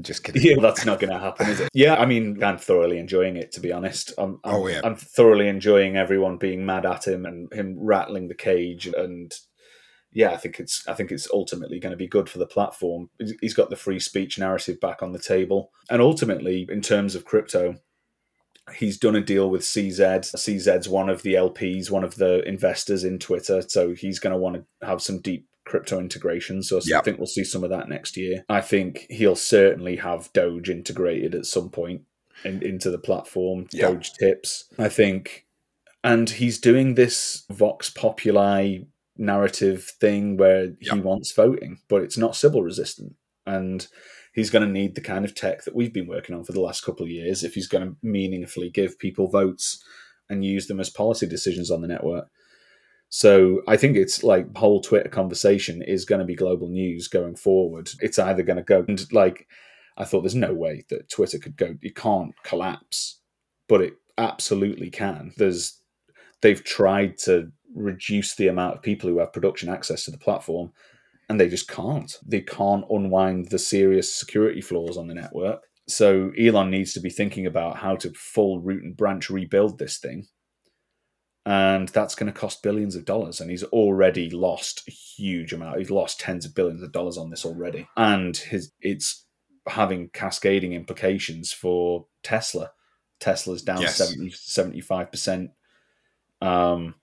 Just kidding. Yeah, that's not going to happen, is it? Yeah, I mean, I'm thoroughly enjoying it, to be honest. I'm, I'm, Oh, yeah. I'm thoroughly enjoying everyone being mad at him and him rattling the cage. And yeah, I think it's I think it's ultimately going to be good for the platform. He's got the free speech narrative back on the table, and ultimately, in terms of crypto, he's done a deal with CZ. CZ's one of the LPs, one of the investors in Twitter, so he's going to want to have some deep crypto integration. So I think we'll see some of that next year. I think he'll certainly have Doge integrated at some point in, into the platform. Yeah. Doge tips, I think, and he's doing this Vox Populi narrative thing where he Yep. wants voting, but it's not Sybil resistant, and he's going to need the kind of tech that we've been working on for the last couple of years if he's going to meaningfully give people votes and use them as policy decisions on the network. So I think it's like whole Twitter conversation is going to be global news going forward. It's either going to go and like I thought there's no way that Twitter could go it can't collapse, but it absolutely can. There's they've tried to reduce the amount of people who have production access to the platform and they just can't. They can't unwind the serious security flaws on the network. So Elon needs to be thinking about how to full root and branch rebuild this thing. And that's going to cost billions of dollars. And he's already lost a huge amount. He's lost tens of billions of dollars on this already. And his it's having cascading implications for Tesla. Tesla's down Yes. 70, 75%. Um,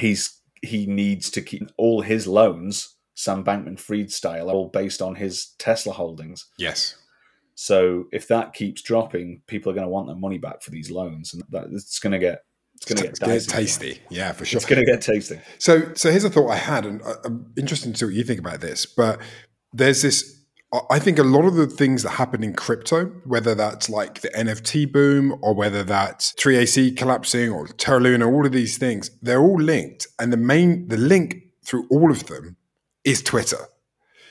he's he needs to keep all his loans, Sam Bankman Fried style, all based on his Tesla holdings. Yes. So if that keeps dropping, people are going to want their money back for these loans, and that, it's going to get it's going to get It's gonna get tasty. Yeah, for sure. It's going to get tasty. So, so here's a thought I had, and I'm interested to see what you think about this. But there's this. I- think a lot of the things that happen in crypto, whether that's like the NFT boom or whether that's 3AC collapsing or Terra Luna, all of these things, they're all linked, and the main the link through all of them is Twitter.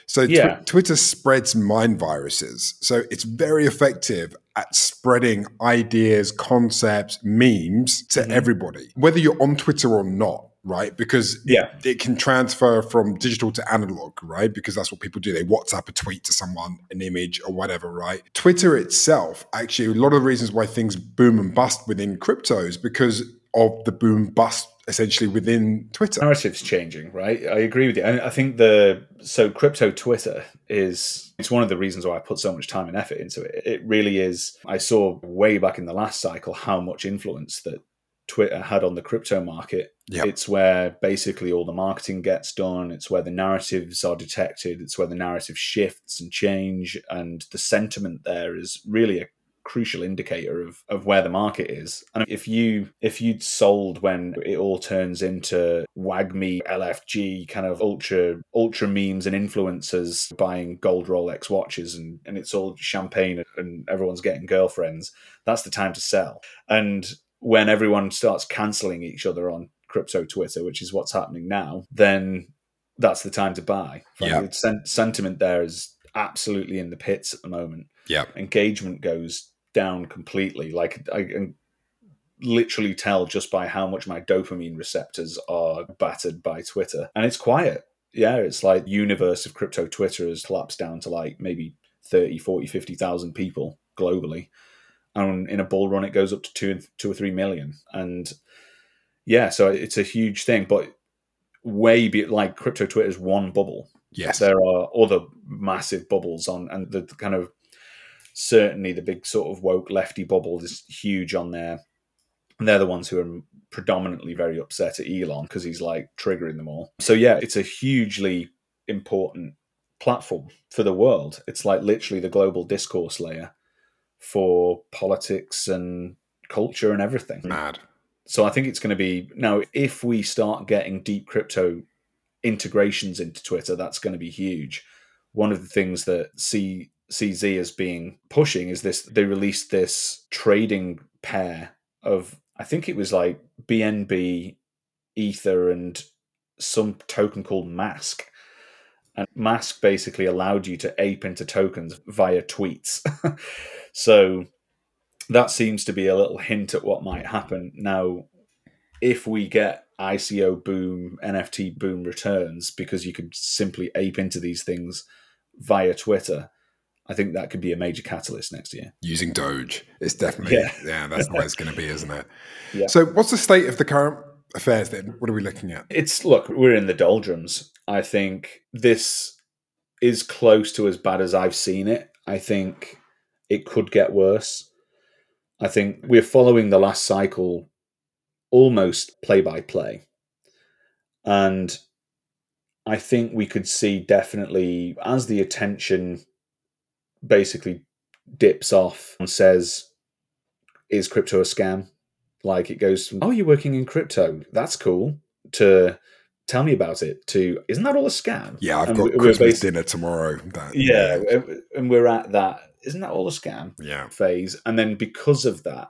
So Yeah. Twitter spreads mind viruses. So it's very effective at spreading ideas, concepts, memes to Mhm. everybody, whether you're on Twitter or not, right? Because Yeah. it can transfer from digital to analog, right? Because that's what people do. They WhatsApp a tweet to someone, an image or whatever, right? Twitter itself, actually, a lot of the reasons why things boom and bust within crypto is because of the boom bust essentially within Twitter. narrative's changing, right? I agree with you. And I think the so crypto Twitter is it's one of the reasons why I put so much time and effort into it. It really is. I saw way back in the last cycle how much influence that Twitter had on the crypto market. Yep. It's where basically all the marketing gets done. It's where the narratives are detected. It's where the narrative shifts and change. And the sentiment there is really a crucial indicator of, of where the market is. And if you if you'd sold when it all turns into WAGMI, LFG, kind of ultra ultra memes and influencers buying gold Rolex watches and, and it's all champagne and everyone's getting girlfriends, that's the time to sell. And when everyone starts cancelling each other on crypto Twitter, which is what's happening now, then that's the time to buy. Yeah. Sen- sentiment there is absolutely in the pits at the moment Yeah. engagement goes down completely. Like I can literally tell just by how much my dopamine receptors are battered by Twitter. And it's quiet. Yeah, it's like universe of crypto Twitter has collapsed down to like maybe 30, 40, 50,000 people globally. And in a bull run, it goes up to two, two or three million. And yeah, so it's a huge thing. But way be like crypto Twitter is one bubble Yes. there are other massive bubbles on and the kind of certainly the big sort of woke lefty bubble is huge on there and they're the ones who are predominantly very upset at elon because he's like triggering them all so yeah it's a hugely important platform for the world it's like literally the global discourse layer for politics and culture and everything Mad. so I think it's going to be now if we start getting deep crypto integrations into Twitter, that's going to be huge. One of the things that C CZ is being pushing is this they released this trading pair of I think it was like BNB, Ether and some token called Mask. And Mask basically allowed you to ape into tokens via tweets. so that seems to be a little hint at what might happen. Now, if we get ICO boom, NFT boom returns because you could simply ape into these things via Twitter, I think that could be a major catalyst next year. Using Doge. It's definitely, yeah, yeah that's the way it's going to be, isn't it? Yeah. So, what's the state of the current affairs then? What are we looking at? It's, look, we're in the doldrums. I think this is close to as bad as I've seen it. I think it could get worse. I think we're following the last cycle almost play by play. And I think we could see definitely as the attention basically dips off and says, Is crypto a scam? Like it goes from, Oh, you're working in crypto. That's cool. To tell me about it to isn't that all a scam yeah i've and got christmas dinner tomorrow that, yeah, yeah and we're at that isn't that all a scam yeah phase and then because of that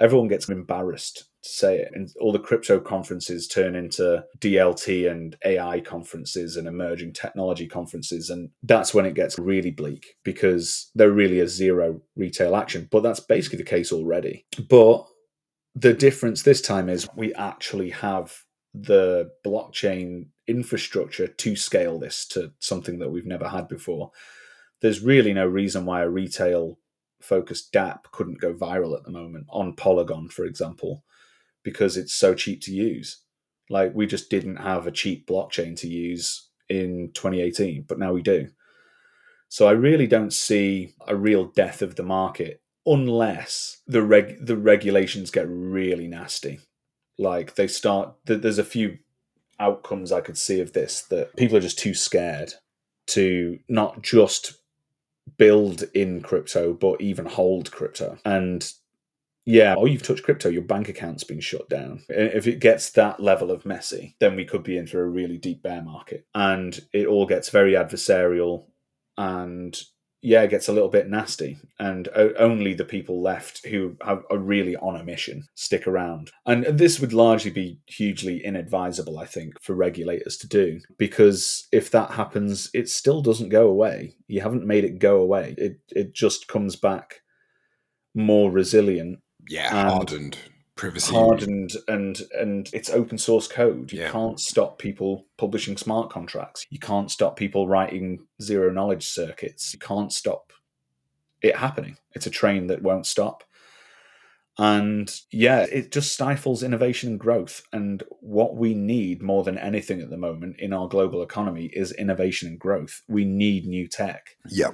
everyone gets embarrassed to say it. And all the crypto conferences turn into DLT and AI conferences and emerging technology conferences. And that's when it gets really bleak because there really is zero retail action. But that's basically the case already. But the difference this time is we actually have the blockchain infrastructure to scale this to something that we've never had before. There's really no reason why a retail focused dApp couldn't go viral at the moment on Polygon, for example, because it's so cheap to use. Like we just didn't have a cheap blockchain to use in 2018, but now we do. So I really don't see a real death of the market unless the reg the regulations get really nasty. Like they start there's a few outcomes I could see of this that people are just too scared to not just build in crypto, but even hold crypto. And yeah, oh, you've touched crypto, your bank account's been shut down. If it gets that level of messy, then we could be in for a really deep bear market. And it all gets very adversarial and yeah, it gets a little bit nasty, and only the people left who have, are really on a mission stick around. And this would largely be hugely inadvisable, I think, for regulators to do, because if that happens, it still doesn't go away. You haven't made it go away. It it just comes back more resilient. Yeah, hardened privacy hardened and and it's open source code. You yeah. can't stop people publishing smart contracts. You can't stop people writing zero knowledge circuits. You can't stop it happening. It's a train that won't stop. And yeah it just stifles innovation and growth. And what we need more than anything at the moment in our global economy is innovation and growth. We need new tech. Yeah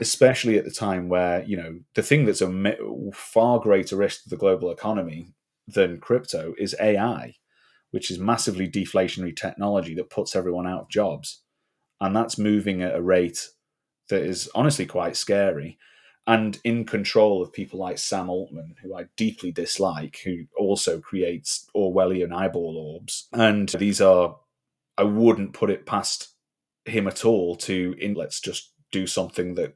especially at the time where you know the thing that's a far greater risk to the global economy than crypto is AI, which is massively deflationary technology that puts everyone out of jobs, and that's moving at a rate that is honestly quite scary. And in control of people like Sam Altman, who I deeply dislike, who also creates Orwellian eyeball orbs. And these are, I wouldn't put it past him at all to, in, let's just do something that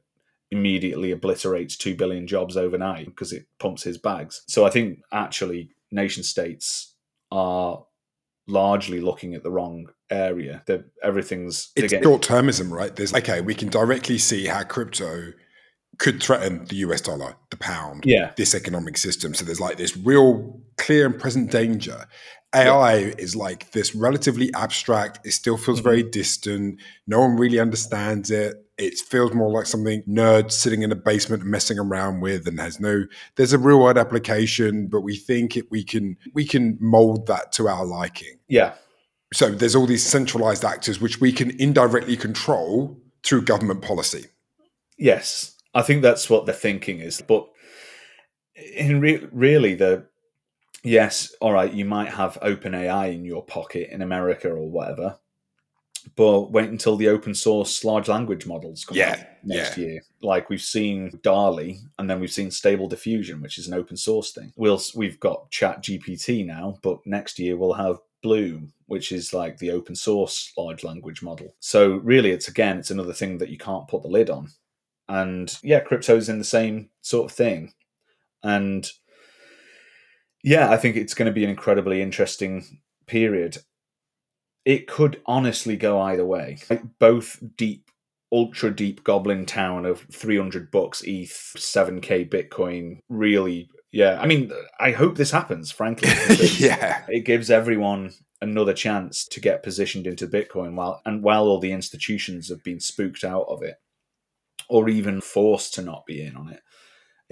immediately obliterates 2 billion jobs overnight because it pumps his bags. So I think actually nation states are largely looking at the wrong area. That everything's it's short termism, right? There's okay, we can directly see how crypto could threaten the US dollar, the pound, yeah. this economic system. So there's like this real clear and present danger. AI yeah. is like this relatively abstract. It still feels mm-hmm. very distant. No one really understands it. It feels more like something nerds sitting in a basement messing around with, and has no. There's a real world application, but we think it, we can we can mold that to our liking. Yeah. So there's all these centralized actors which we can indirectly control through government policy. Yes, I think that's what the thinking is, but in re- really the yes, all right, you might have OpenAI in your pocket in America or whatever, but wait until the open source large language models come yeah, next yeah. year. Like we've seen DALL-E, and then we've seen Stable Diffusion, which is an open source thing. We'll we've got Chat GPT now, but next year we'll have Bloom, which is like the open source large language model. So really, it's again, it's another thing that you can't put the lid on. And yeah, crypto's in the same sort of thing. And yeah, I think it's going to be an incredibly interesting period. it could honestly go either way. Like both deep, ultra deep Goblin Town of 300 bucks ETH, 7k Bitcoin really yeah, I mean, I hope this happens, frankly. yeah. It gives everyone another chance to get positioned into Bitcoin while and while all the institutions have been spooked out of it or even forced to not be in on it.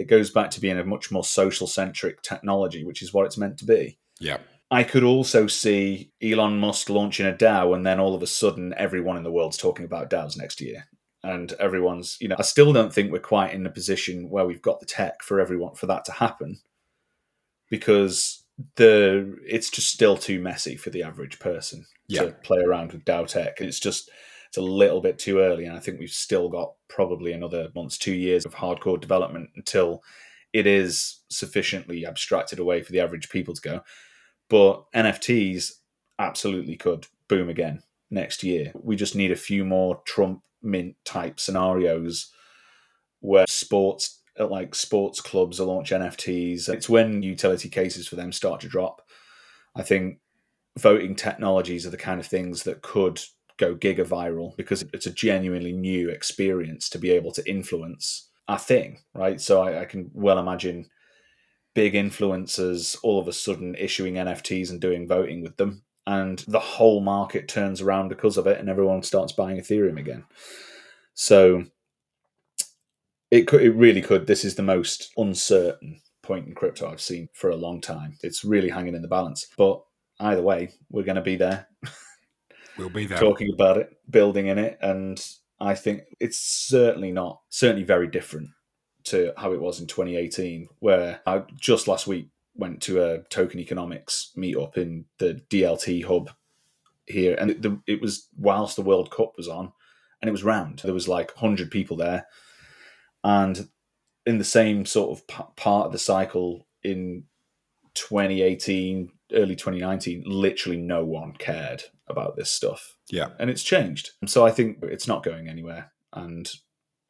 It goes back to being a much more social centric technology, which is what it's meant to be. Yeah. I could also see Elon Musk launching a DAO and then all of a sudden everyone in the world's talking about DAOs next year and everyone's you know i still don't think we're quite in a position where we've got the tech for everyone for that to happen because the it's just still too messy for the average person yeah. to play around with DAO tech. It's just it's a little bit too early, and I think we've still got probably another months, two years of hardcore development until it is sufficiently abstracted away for the average people to go. But NFTs absolutely could boom again next year. We just need a few more Trump mint type scenarios where sports like sports clubs will launch NFTs. It's when utility cases for them start to drop. I think voting technologies are the kind of things that could go giga viral because it's a genuinely new experience to be able to influence a thing, right? So I, I can well imagine big influencers all of a sudden issuing NFTs and doing voting with them and the whole market turns around because of it, and everyone starts buying Ethereum again. So it could, it really could. This is the most uncertain point in crypto I've seen for a long time. It's really hanging in the balance. But either way, we're going to be there. We'll be there talking about it, building in it, and I think it's certainly not certainly very different to how it was in 2018, where I just last week went to a token economics meetup in the DLT hub here, and it, the, it was whilst the World Cup was on, and it was round. There was like hundred people there, and in the same sort of p- part of the cycle in 2018, early 2019, literally no one cared about this stuff. Yeah, and it's changed. So I think it's not going anywhere, and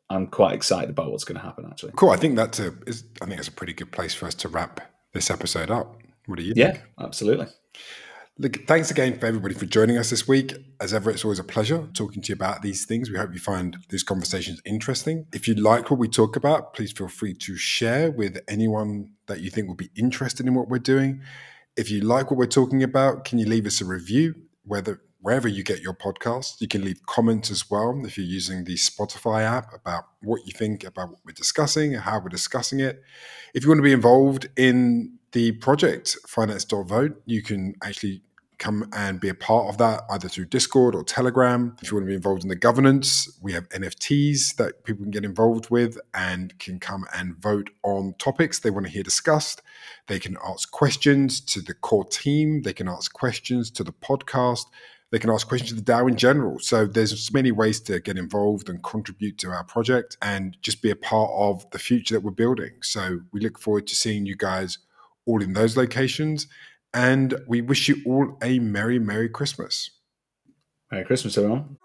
I'm quite excited about what's going to happen. Actually, cool. I think that's a. Is, I think it's a pretty good place for us to wrap this episode up. What do you yeah, think? absolutely. Look, thanks again for everybody for joining us this week. As ever, it's always a pleasure talking to you about these things. We hope you find these conversations interesting. If you like what we talk about, please feel free to share with anyone that you think will be interested in what we're doing. If you like what we're talking about, can you leave us a review? Whether wherever you get your podcast. You can leave comments as well if you're using the Spotify app about what you think about what we're discussing and how we're discussing it. If you want to be involved in the project finance.vote, you can actually come and be a part of that either through Discord or Telegram. If you want to be involved in the governance, we have NFTs that people can get involved with and can come and vote on topics they want to hear discussed. They can ask questions to the core team, they can ask questions to the podcast. They can ask questions to the DAO in general. So there's many ways to get involved and contribute to our project and just be a part of the future that we're building. So we look forward to seeing you guys all in those locations. And we wish you all a Merry, Merry Christmas. Merry Christmas, everyone.